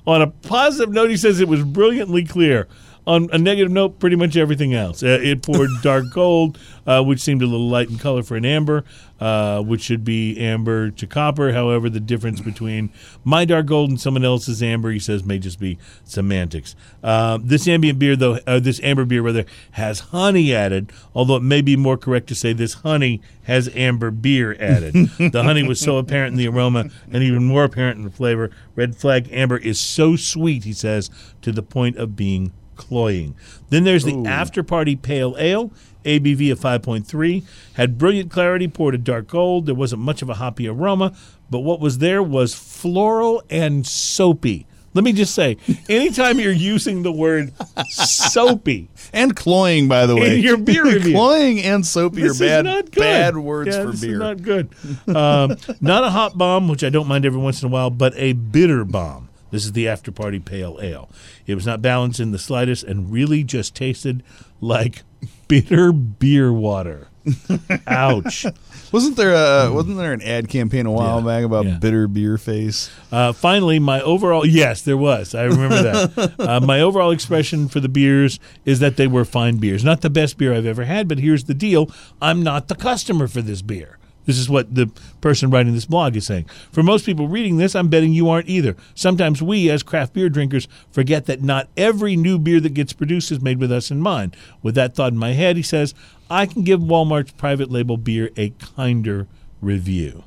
On a positive note, he says it was brilliantly clear. On a negative note, pretty much everything else. Uh, it poured dark gold, uh, which seemed a little light in color for an amber, uh, which should be amber to copper. However, the difference between my dark gold and someone else's amber, he says, may just be semantics. Uh, this ambient beer, though, uh, this amber beer rather, has honey added. Although it may be more correct to say this honey has amber beer added. the honey was so apparent in the aroma and even more apparent in the flavor. Red Flag Amber is so sweet, he says, to the point of being cloying. Then there's the After Party Pale Ale, ABV of 5.3. Had brilliant clarity, poured a dark gold. There wasn't much of a hoppy aroma, but what was there was floral and soapy. Let me just say, anytime you're using the word soapy, and cloying, by the way. In your beer review. cloying and soapy this are bad, is not good. bad words Yeah, for this beer. Is not good. Um, not a hop bomb, which I don't mind every once in a while, but a bitter bomb. This is the after party pale ale. It was not balanced in the slightest and really just tasted like bitter beer water. Ouch. Wasn't there a wasn't there an ad campaign a while Yeah, back about yeah. bitter beer face? Uh, finally, my overall yes, there was. I remember that. uh, my overall expression for the beers is that they were fine beers, not the best beer I've ever had. But here's the deal: I'm not the customer for this beer. This is what the person writing this blog is saying. For most people reading this, I'm betting you aren't either. Sometimes we, as craft beer drinkers, forget that not every new beer that gets produced is made with us in mind. With that thought in my head, he says, I can give Walmart's private label beer a kinder review.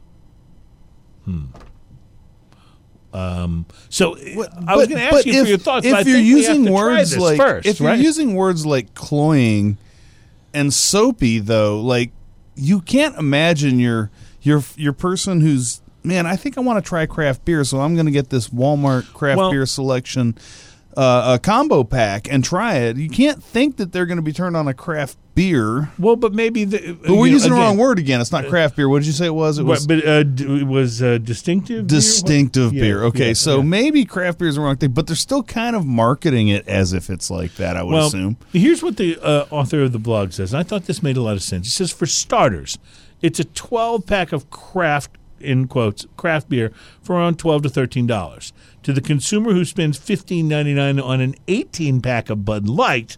Um, so I was going to ask you for your thoughts. If you're think we have using to words like first, if you're using words like cloying and soapy, though, like you can't imagine your your your person who's man. I think I want to try craft beer, so I'm going to get this Walmart craft Well- beer selection. Uh, a combo pack and try it. You can't think that they're going to be turned on a craft beer. well, but maybe the, But we're know, using the wrong word again. It's not craft beer. What did you say it was? It was But, but uh, d- it was uh, distinctive. beer? distinctive What- beer. Yeah, Okay, yeah, so yeah. maybe craft beer is the wrong thing, but they're still kind of marketing it as if it's like that. I would well, assume. here's what the uh, author of the blog says. I thought this made a lot of sense. It says, for starters, it's a 12 pack of craft in quotes craft beer for around 12 to 13 dollars to the consumer who spends 15.99 on an 18 pack of bud light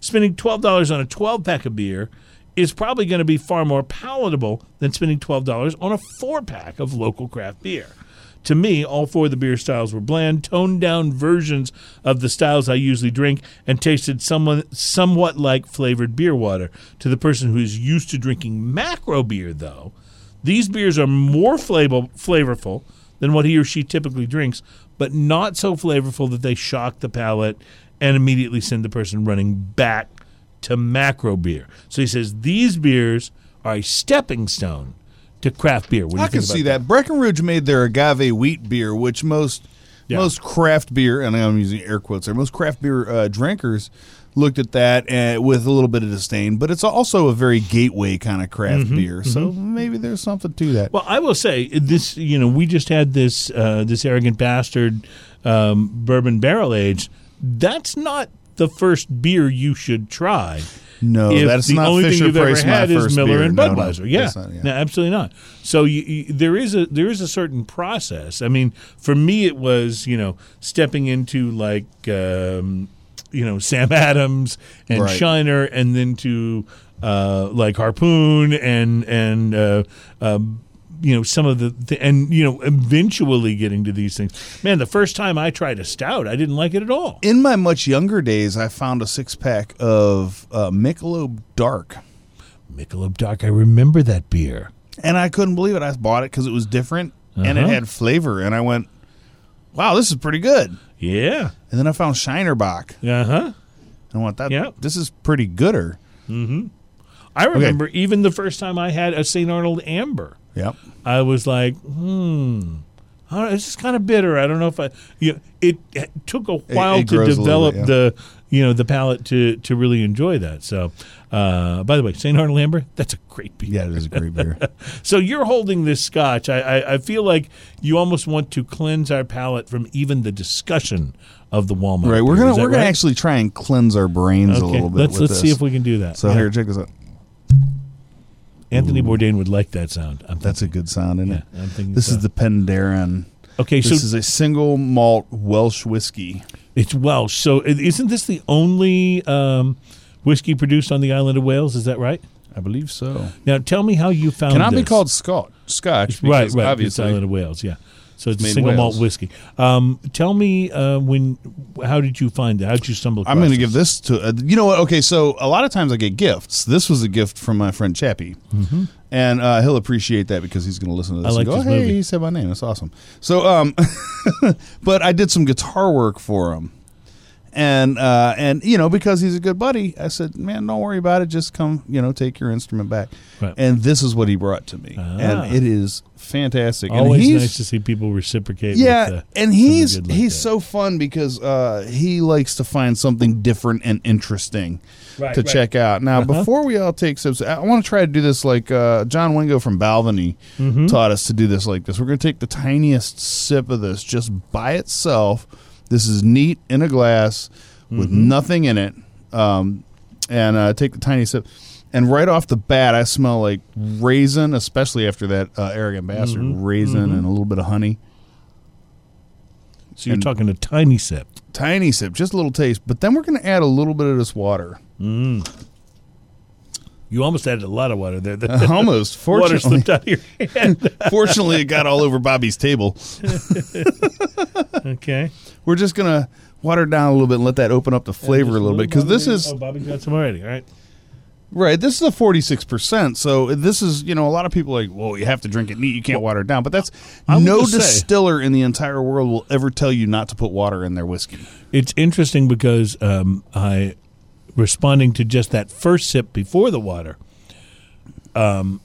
spending $12 on a 12 pack of beer is probably going to be far more palatable than spending $12 on a 4 pack of local craft beer to me, all four of the beer styles were bland, toned down versions of the styles I usually drink and tasted somewhat, somewhat like flavored beer water. To the person who is used to drinking macro beer, though, these beers are more flavor, flavorful than what he or she typically drinks, but not so flavorful that they shock the palate and immediately send the person running back to macro beer. So he says these beers are a stepping stone to craft beer. What do you I can see that. Breckenridge made their agave wheat beer, which most Yeah. most craft beer, and I'm using air quotes there, most craft beer uh, drinkers looked at that uh, with a little bit of disdain. But it's also a very gateway kind of craft Mm-hmm, beer, so maybe there's something to that. Well, I will say this. You know, we just had this uh, this arrogant bastard um, bourbon barrel aged. That's not the first beer you should try. no, if that's the not only Fisher thing you've Price. ever had is Miller beer. and No, no, Budweiser. yeah, that's not- no, absolutely not. So you, you, there is a there is a certain process. I mean, for me, it was you know stepping into like um, you know Sam Adams and Right. Shiner, and then to uh, like Harpoon and and uh, um, you know some of the th- and you know eventually getting to these things. Man, the first time I tried a stout, I didn't like it at all. In my much younger days, I found a six pack of uh, Michelob Dark. Michelob Dark, I remember that beer. and I couldn't believe it. I bought it because it was different and it Uh-huh. had flavor, and I went, "Wow, this is pretty good." Yeah. And then I found Shiner Bock, Uh huh. I want "That Yep. this is pretty gooder." Mhm. I remember even the first time I had a St. Arnold Amber, Yep. I was like, hmm. It's just kind of bitter. I don't know if I. You know, it, it took a while it to a little develop bit, yeah. the, you know, the palate to to really enjoy that. So, uh, by the way, St. Arnold Amber, that's a great beer. Yeah, it is a great beer. So you're holding this scotch. I, I, I feel like you almost want to cleanse our palate from even the discussion of the Walmart. right. We're beer. gonna we're gonna actually try and cleanse our brains a little bit. let's let's this. see if we can do that. So Yeah. here, check this out. Anthony Bourdain would like that sound. I'm That's a good sound, isn't Yeah, it? I'm thinking This so. is the Penderyn. okay. This So is a single malt Welsh whiskey. It's Welsh. So isn't this the only um, whiskey produced on the island of Wales? Is that right? I believe so. Now tell me how you found. Cannot be this. called Scotch. Scotch, right, because right. Obviously, island of Wales. Yeah. So it's in single malt whiskey. Um, tell me uh, when. How did you find it? How did you stumble? across I'm going to give this to uh, you know what? Okay, so a lot of times I get gifts. This was a gift from my friend Chappie, and uh, he'll appreciate that because he's going to listen to this Mm-hmm. I like and go, this "Hey, movie." he said my name. That's awesome." So, um, but I did some guitar work for him, and uh, and you know because he's a good buddy, I said, "Man, don't worry about it. Just come, you know, take your instrument back." Right. And this is what he brought to me, Ah. and it is fantastic. and Always he's, nice to see people reciprocate. yeah, with, uh, and he's like he's that. so fun because uh, he likes to find something different and interesting Right, to right. check out. Now, Uh-huh. before we all take sips, I want to try to do this like uh, John Wingo from Balvenie Mm-hmm. taught us to do this like this. We're going to take the tiniest sip of this just by itself. This is neat in a glass with Mm-hmm. nothing in it, um, and uh, take the tiny sip. and right off the bat, I smell like raisin, especially after that uh, arrogant bastard raisin and a little bit of honey. So you're And- talking a tiny sip. Tiny sip, just a little taste. But then we're going to add a little bit of this water. You almost added a lot of water there. The Almost. water Fortunately, slipped out of your hand. fortunately, it got all over Bobby's table. okay. We're just going to water it down a little bit and let that open up the flavor a little bit because this is Oh, Bobby's got some already. All right. Right. This is a 46%. So this is, you know, a lot of people are like, well, you have to drink it neat. You can't water it down. But that's no just say- distiller in the entire world will ever tell you not to put water in their whiskey. It's interesting because um, I, responding to just that first sip before the water, um,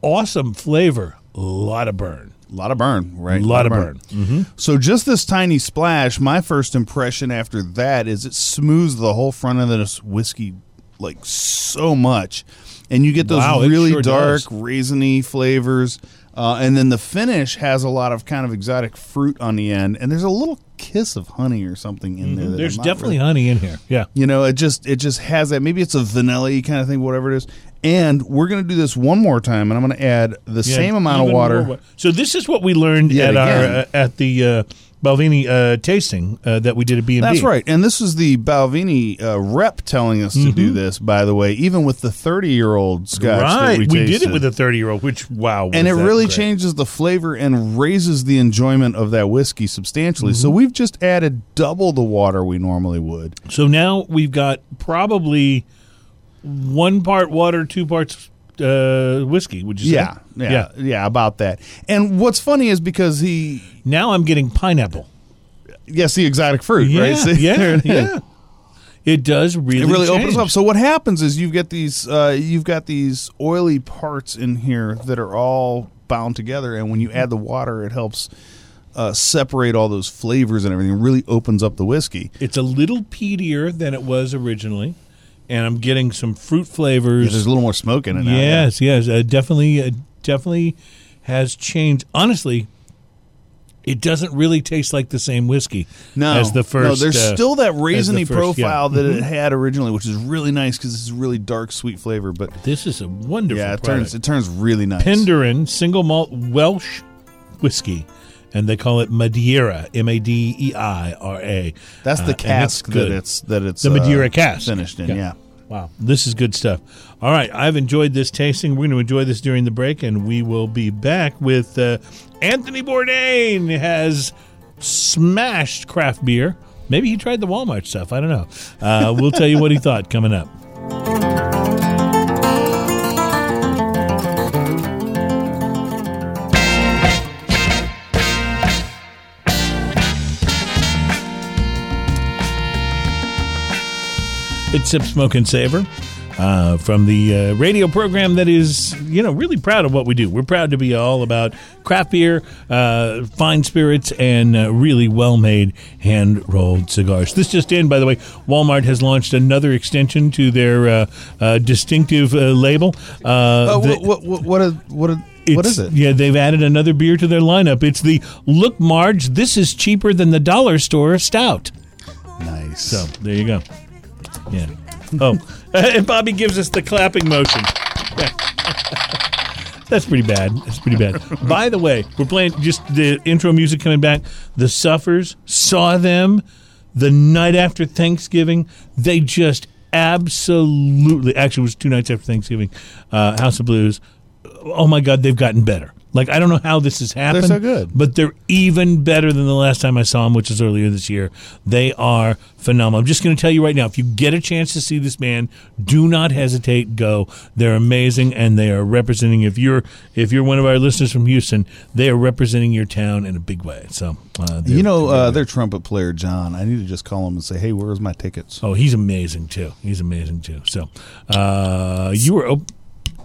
awesome flavor, a lot of burn. A lot of burn, right? A lot of burn. Mm-hmm. So just this tiny splash, my first impression after that is it smooths the whole front of this whiskey like so much. And you get those Wow, really sure dark, does. raisiny flavors. Uh, and then the finish has a lot of kind of exotic fruit on the end. And there's a little kiss of honey or something in there. Mm-hmm. There's definitely really- honey in here. Yeah. You know, it just it just has that. Maybe it's a vanilla kind of thing, whatever it is. And we're going to do this one more time, and I'm going to add the Yeah, same amount of water. more So this is what we learned Yet at our uh, at the uh, Balvenie uh, tasting uh, that we did at B and B. That's right. And this is the Balvenie uh, rep telling us to do this. By the way, even with the 30 year old scotch, that Mm-hmm. Right, we, we, did it with a thirty-year-old, which wow, and it really great. changes the flavor and raises the enjoyment of that whiskey substantially. Mm-hmm. So we've just added double the water we normally would. So now we've got probably one part water, two parts uh, whiskey. Would you say? Yeah, yeah, yeah, about that. And what's funny is because he, Now I'm getting pineapple. yes, the exotic fruit, Yeah, right? See, yeah, there it is. yeah. It does really. It really change. opens up. So what happens is you've got these uh, you've got these oily parts in here that are all bound together, and when you add the water, it helps uh, separate all those flavors and everything. It really opens up the whiskey. It's a little peatier than it was originally, and I'm getting some fruit Yeah, flavors. there's a little more smoke in it. Now, yes, yes, uh, definitely, uh, definitely has changed. Honestly, it doesn't really taste like the same whiskey No, as the first. No, there's uh, still that raisiny first, yeah. profile that Mhm. it had originally, which is really nice because it's really dark, sweet flavor. But This is a wonderful. yeah, it product. turns it turns really nice. Penderyn single malt Welsh whiskey, and they call it Madeira, M A D E I R A. That's Uh, the it's cask that it's that it's The Madeira uh, cask. finished in. Yeah. Yeah. Wow, this is good stuff. All right, I've enjoyed this tasting. We're going to enjoy this during the break, and we will be back with uh, Anthony Bourdain has smashed craft beer. Maybe he tried the Walmart stuff. I don't know. Uh, we'll tell you what he thought coming up. It's Sip, Smoke, and Savor uh, from the uh, radio program that is, you know, really proud of what we do. We're proud to be all about craft beer, uh, fine spirits, and uh, really well made hand rolled cigars. This just in, by the way, Walmart has launched another extension to their uh, uh, distinctive uh, label. The- what, what, what, what, what, what is it's- it? Yeah, they've added another beer to their lineup. It's the Look Marge. This is cheaper than the dollar store stout. Nice. So there you go. Yeah. Oh, and Bobby gives us the clapping motion. That's pretty bad. That's pretty bad. By the way, we're playing just the intro music coming back. The Suffers saw them the night after Thanksgiving. They just absolutely, actually, it was two nights after Thanksgiving. Uh, House of Blues. Oh my God, they've gotten better. Like I don't know how this has happened. They're so good. but they're even better than the last time I saw them, which was earlier this year. They are phenomenal. I'm just going to tell you right now: if you get a chance to see this band, do not hesitate. Go. They're amazing, and they are representing. If you're if you're one of our listeners from Houston, they are representing your town in a big way. So uh, You know, uh, their trumpet player John. I need to just call him and say, "Hey, where's my tickets?" Oh, he's amazing too. He's amazing too. So, uh, you were, op-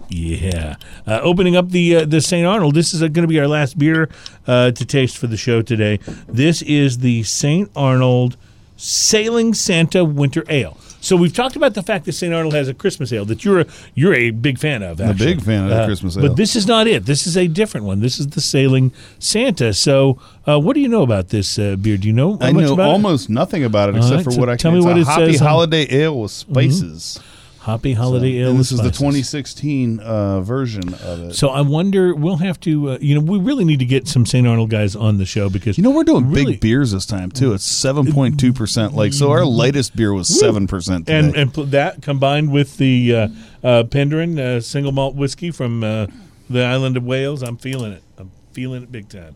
yeah, uh, opening up the uh, the St. Arnold. This is going to be our last beer uh, to taste for the show today. This is the St. Arnold Sailing Santa Winter Ale. So we've talked about the fact that St. Arnold has a Christmas ale that you're a, you're a big fan of. a big fan of the Christmas ale. But this is not it. This is a different one. This is the Sailing Santa. So, uh, what do you know about this uh, beer? Do you know? I much know about it? almost nothing about it except right, for so what I tell can. me it's what a it hoppy says on- holiday ale with spices. Hoppy Holiday Ale. and with this is the 2016 uh, version of it. So I wonder. We'll have to. Uh, you know, we really need to get some St. Arnold guys on the show because you know, we're doing really- big beers this time too. It's 7.2 percent. Like, so our lightest beer was seven percent. and and that combined with the uh, uh, Penderyn uh, single malt whiskey from uh, the island of Wales, I'm feeling it. I'm feeling it big time.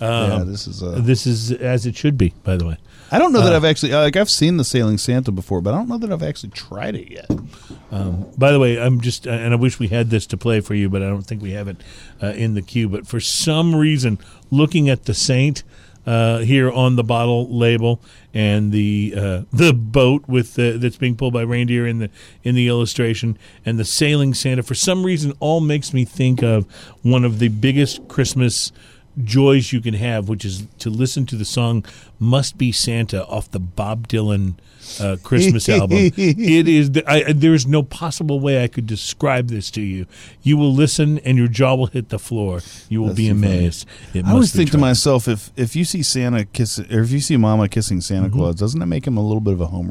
yeah, Um, this is. Uh, This is as it should be, by the way. I don't know that uh, I've actually like I've seen the Sailing Santa before, but I don't know that I've actually tried it yet. By the way, I'm just, uh, and I wish we had this to play for you, but I don't think we have it uh, in the queue. But for some reason, looking at the Saint uh, here on the bottle label and the uh, the boat with the, that's being pulled by reindeer in the in the illustration and the sailing Santa, for some reason, all makes me think of one of the biggest Christmas joys you can have, which is to listen to the song "Must Be Santa" off the Bob Dylan uh, Christmas album. It is. The, I, there is no possible way I could describe this to you. You will listen, and your jaw will hit the floor. You will That's be amazed. I always think to myself, if if you see Santa kiss or if you see Mama kissing Santa Mm-hmm. Claus, doesn't that make him a little bit of a home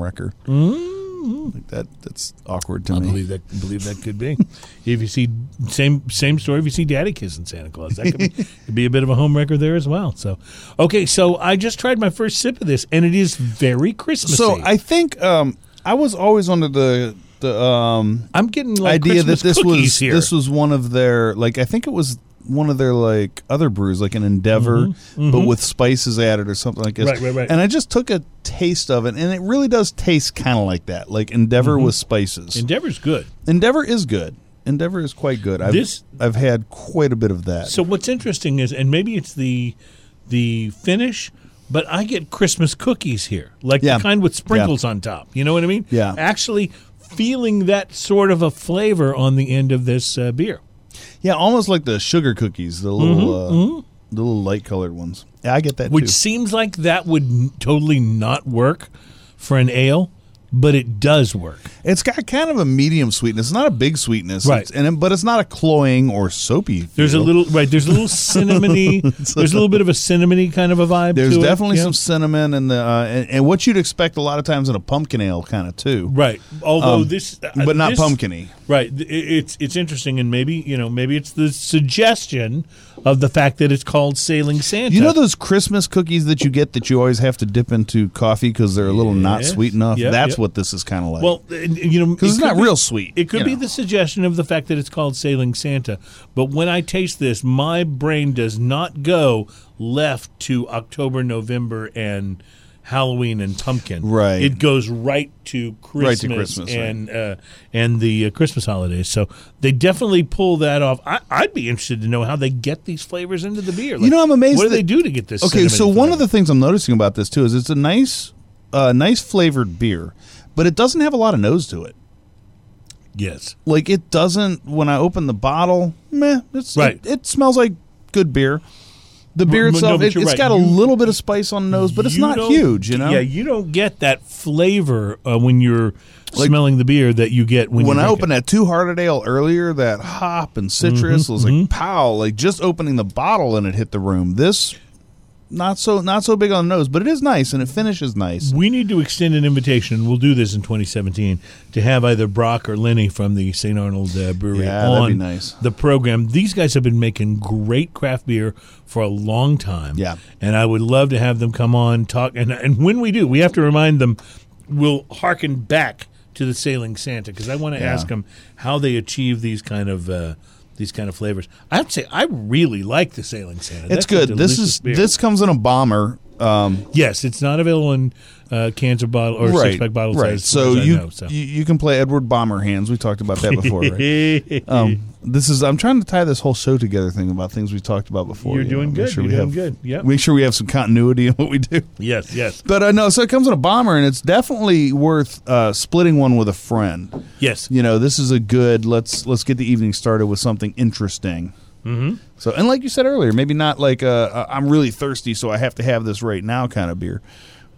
wrecker? Like that that's awkward to I me. believe that. Believe that could be. if you see same same story, if you see Daddy kissing Santa Claus, that could be, could be a bit of a home wrecker there as well. So, okay, so I just tried my first sip of this, and it is very Christmassy. So I think um, I was always under the the um, I'm getting like idea that this was here. this was one of their like I think it was one of their like other brews like an Endeavor, but with spices added or something like this. Mm-hmm. Right, right, right. And I just took a taste of it, and it really does taste kind of like that, like Endeavor Mm-hmm. with spices. Endeavor's good. Endeavor is good. Endeavor is quite good. I've, This- I've had quite a bit of that. So what's interesting is, and maybe it's the the finish, but I get Christmas cookies here, like Yeah. the kind with sprinkles on top. You know what I mean? Yeah. Actually, feeling that sort of a flavor on the end of this uh, beer. Yeah, almost like the sugar cookies, the little uh, the little light colored ones. Yeah, I get that Mm-hmm, which too. seems like that would totally not work for an ale, but it does work. It's got kind of a medium sweetness. It's not a big sweetness, Right. It's, and it- but it's not a cloying or soapy. There's a little right. There's a little cinnamony. there's a little bit of a cinnamony kind of a vibe. There's to it, definitely yeah. some cinnamon and the uh, and, and what you'd expect a lot of times in a pumpkin ale kind of too, right. Although Um, this, uh, but not this- pumpkiny. Right. It- It's it's interesting, and maybe you know maybe it's the suggestion of the fact that it's called Sailing Santa. You know those Christmas cookies that you get that you always have to dip into coffee because they're a little not sweet enough. Yep, That's yep. what this is kind of like. Well, uh, you know, because it it's not be- real sweet. It could be know. the suggestion of the fact that it's called Sailing Santa. But when I taste this, my brain does not go left to October, November, and Halloween and pumpkin. Right. It goes right to Christmas, Right to Christmas, right. and uh, and the uh, Christmas holidays. So they definitely pull that off. I, I'd be interested to know how they get these flavors into the beer. You know, I'm amazed What do that- they do to get this? Okay, so cinnamony one of the things I'm noticing about this too is it's a nice, uh, nice flavored beer, but it doesn't have a lot of nose to it. yes, Like it doesn't. When I open the bottle, meh. It's Right. It, it smells like good beer. The beer But- no, itself, but it, has right. got a little bit of spice on the nose, but it's not huge. You know. Yeah, you don't get that flavor uh, when you're Like- smelling the beer that you get when, when you I opened it. that two hearted ale earlier, that hop and citrus Mm-hmm, was like pow, like just opening the bottle and it hit the room. This not so not so big on the nose, but it is nice and it finishes nice. We need to extend an invitation, and we'll do this in 2017, to have either Brock or Lenny from the St. Arnold uh, Brewery Yeah, on nice. the program. These guys have been making great craft beer for a long time. Yeah. And I would love to have them come on, talk. And, and when we do, we have to remind them, we'll hearken back to the Sailing Santa, because I want to Yeah. ask them how they achieve these kind of. Uh, these kind of flavors. I have to say, I really like the Sailing Santa. It's That's good. This is beer. this comes in a bomber. Um, Yes, it's not available in uh, cans or bottle or right, six pack bottle right. size. So you, know, so. you you can play Edward Bomber hands. We talked about that before. Right? um, this is I'm trying to tie this whole show together thing about things we talked about before. You're you doing make good. sure You're we doing have- good. Yeah. Make sure we have some continuity in what we do. yes, yes, But uh, no, so it comes in a bomber, and it's definitely worth uh, splitting one with a friend. yes. You know, this is a good. Let's let's get the evening started with something interesting. Mm-hmm. So, and like you said earlier, maybe not like uh, I'm really thirsty, so I have to have this right now kind of beer,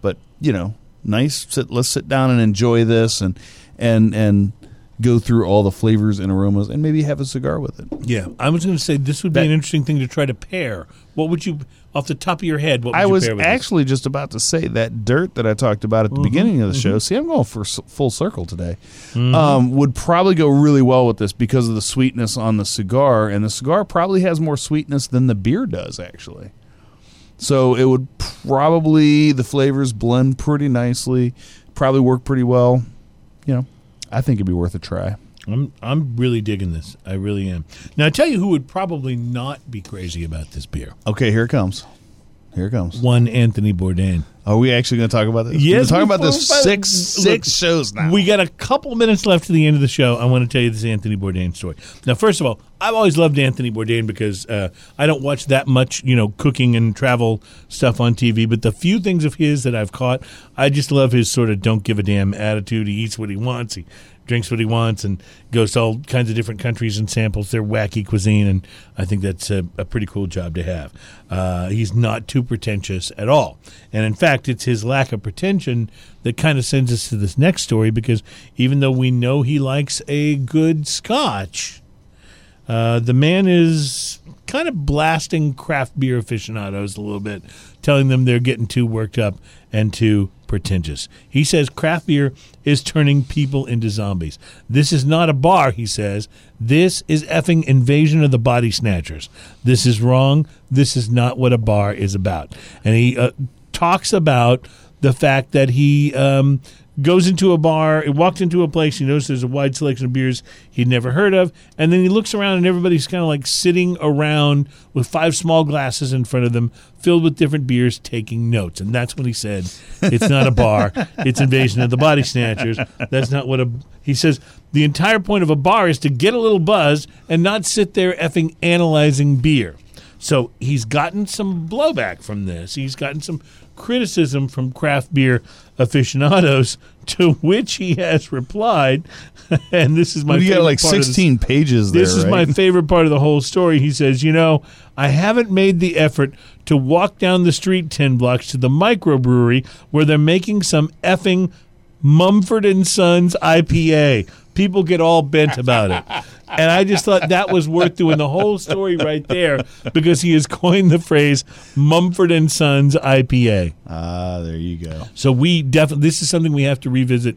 but you know, nice. Sit, let's sit down and enjoy this, and and and go through all the flavors and aromas and maybe have a cigar with it. Yeah, I was going to say this would be That- an interesting thing to try to pair. What would you, off the top of your head, what would I you was pair with actually just about to say that dirt that I talked about at Mm-hmm. the beginning of the show. See, I'm going for full circle today. Mm-hmm. Um, would probably go really well with this because of the sweetness on the cigar, and the cigar probably has more sweetness than the beer does, actually. So it would probably the flavors blend pretty nicely, probably work pretty well. You know, I think it'd be worth a try. I'm I'm really digging this. I really am. Now I tell you who would probably not be crazy about this beer. Okay, here it comes. Here it comes. One Anthony Bourdain. Are we actually going to talk about this? Yes, been talking about this six six shows now. We got a couple minutes left to the end of the show. I want to tell you this Anthony Bourdain story. Now, first of all, I've always loved Anthony Bourdain because uh, I don't watch that much, you know, cooking and travel stuff on TV. But the few things of his that I've caught, I just love his sort of don't give a damn attitude. He eats what he wants. He drinks what he wants and goes to all kinds of different countries and samples their wacky cuisine. And I think that's a, a pretty cool job to have. Uh, he's not too pretentious at all. And in fact, it's his lack of pretension that kind of sends us to this next story because even though we know he likes a good scotch, uh, the man is kind of blasting craft beer aficionados a little bit, telling them they're getting too worked up and too pretentious. He says craft beer is turning people into zombies. This is not a bar, he says. This is effing invasion of the body snatchers. This is wrong. This is not what a bar is about. And he uh, talks about the fact that he um, goes into a bar, he walked into a place, he notices there's a wide selection of beers he'd never heard of, and then he looks around and everybody's kind of like sitting around with five small glasses in front of them filled with different beers taking notes. And that's when he said, It's not a bar, it's invasion of the body snatchers. That's not what a. He says, The entire point of a bar is to get a little buzz and not sit there effing analyzing beer. So he's gotten some blowback from this. He's gotten some criticism from craft beer aficionados, to which he has replied, and this is my Well, you got like part of this- 16 pages there. this is my favorite part of the whole story. He says, You know, I haven't made the effort to walk down the street 10 blocks to the microbrewery where they're making some effing Mumford and Sons IPA. People get all bent about it. And I just thought that was worth doing the whole story right there because he has coined the phrase Mumford and Sons IPA. Ah, there you go. So we definitely this is something we have to revisit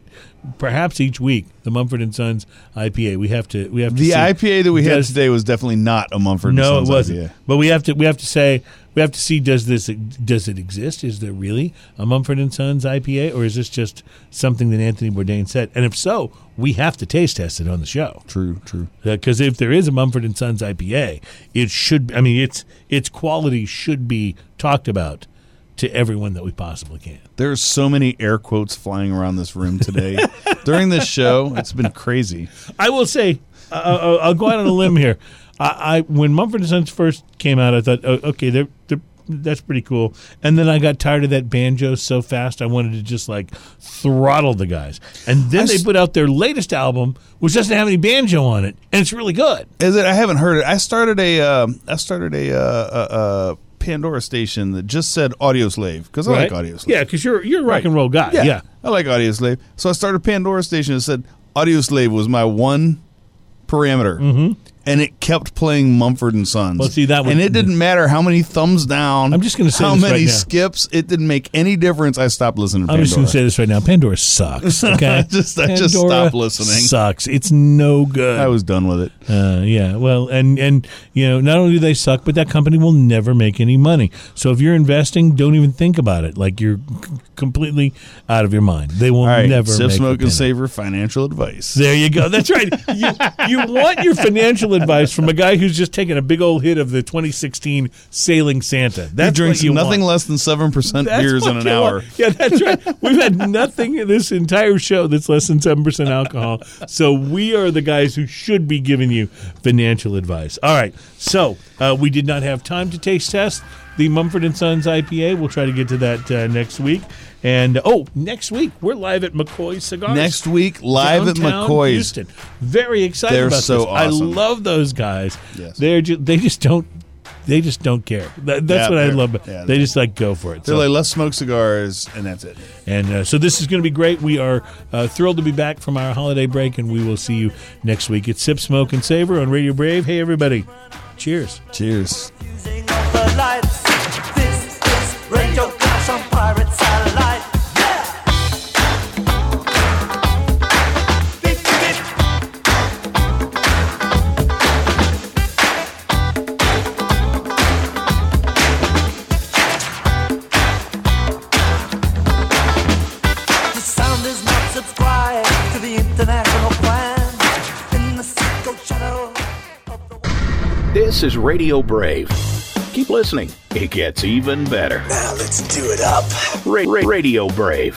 perhaps each week, the Mumford and Sons IPA. We have to we have to The see- IPA that we had does- today was definitely not a Mumford. no, and it wasn't. IPA. But we have to we have to say we have to see does this does it exist? Is there really a Mumford and Sons IPA, or is this just something that Anthony Bourdain said? And if so, we have to taste test it on the show True, true. Because if there is a Mumford and Sons IPA, it should. I mean, its its quality should be talked about to everyone that we possibly can. There's so many air quotes flying around this room today during this show. It's been crazy. I will say, uh, I'll, I'll go out on a limb here. I, I when Mumford and Sons first came out, I thought, oh, okay, they're, they're that's pretty cool. And then I got tired of that banjo so fast, I wanted to just like throttle the guys. And then I they put out their latest album, which doesn't have any banjo on it, and it's really good. Is it? I haven't heard it. I started a. Um, I started a, uh, a Pandora station that just said Audioslave because I like Audioslave. Yeah, because you're you're a rock Right. and roll guy. Yeah. I like Audioslave. So I started a Pandora station that said Audioslave was my one parameter. Mm-hmm. And it kept playing Mumford and Sons. Well, see, that would- and it didn't matter how many thumbs down. I'm just gonna say how many right skips. It didn't make any difference. I stopped listening to I'm Pandora. just going to say this right now. Pandora sucks. Okay, I just- I just stopped listening. Sucks. It's no good. I was done with it. Uh, yeah, well, and and you know, not only do they suck, but that company will never make any money. So if you're investing, don't even think about it. Like you're completely out of your mind. They will right, never sip, smoke, and savor financial advice. There you go. That's right. You, you want your financial advice from a guy who's just taken a big old hit of the 2016 Sailing Santa. He That's drinks you nothing want. less than seven percent beers in an hour. want. Yeah, that's right. We've had nothing in this entire show that's less than seven percent alcohol. So we are the guys who should be giving you financial advice. All right. So uh, we did not have time to taste test the Mumford and Sons IPA. We'll try to get to that uh, next week. And oh, next week we're live at McCoy's Cigars. Next week, live at McCoy's. Houston. Very excited They're about so this. I love those guys. Yes. They're ju- they just don't they just don't care. That, that's Yeah, what I they're- love. yeah, they just like go for it. They're So- like, let's smoke cigars, and that's it. and uh, so this is going to be great. We are uh, thrilled to be back from our holiday break, and we will see you next week. It's Sip, Smoke, and Savor on Radio Brave. Hey, everybody. Cheers. Cheers. This is Radio Brave. Keep listening. It gets even better. Now let's do it up. Ra- Ra- Radio Brave.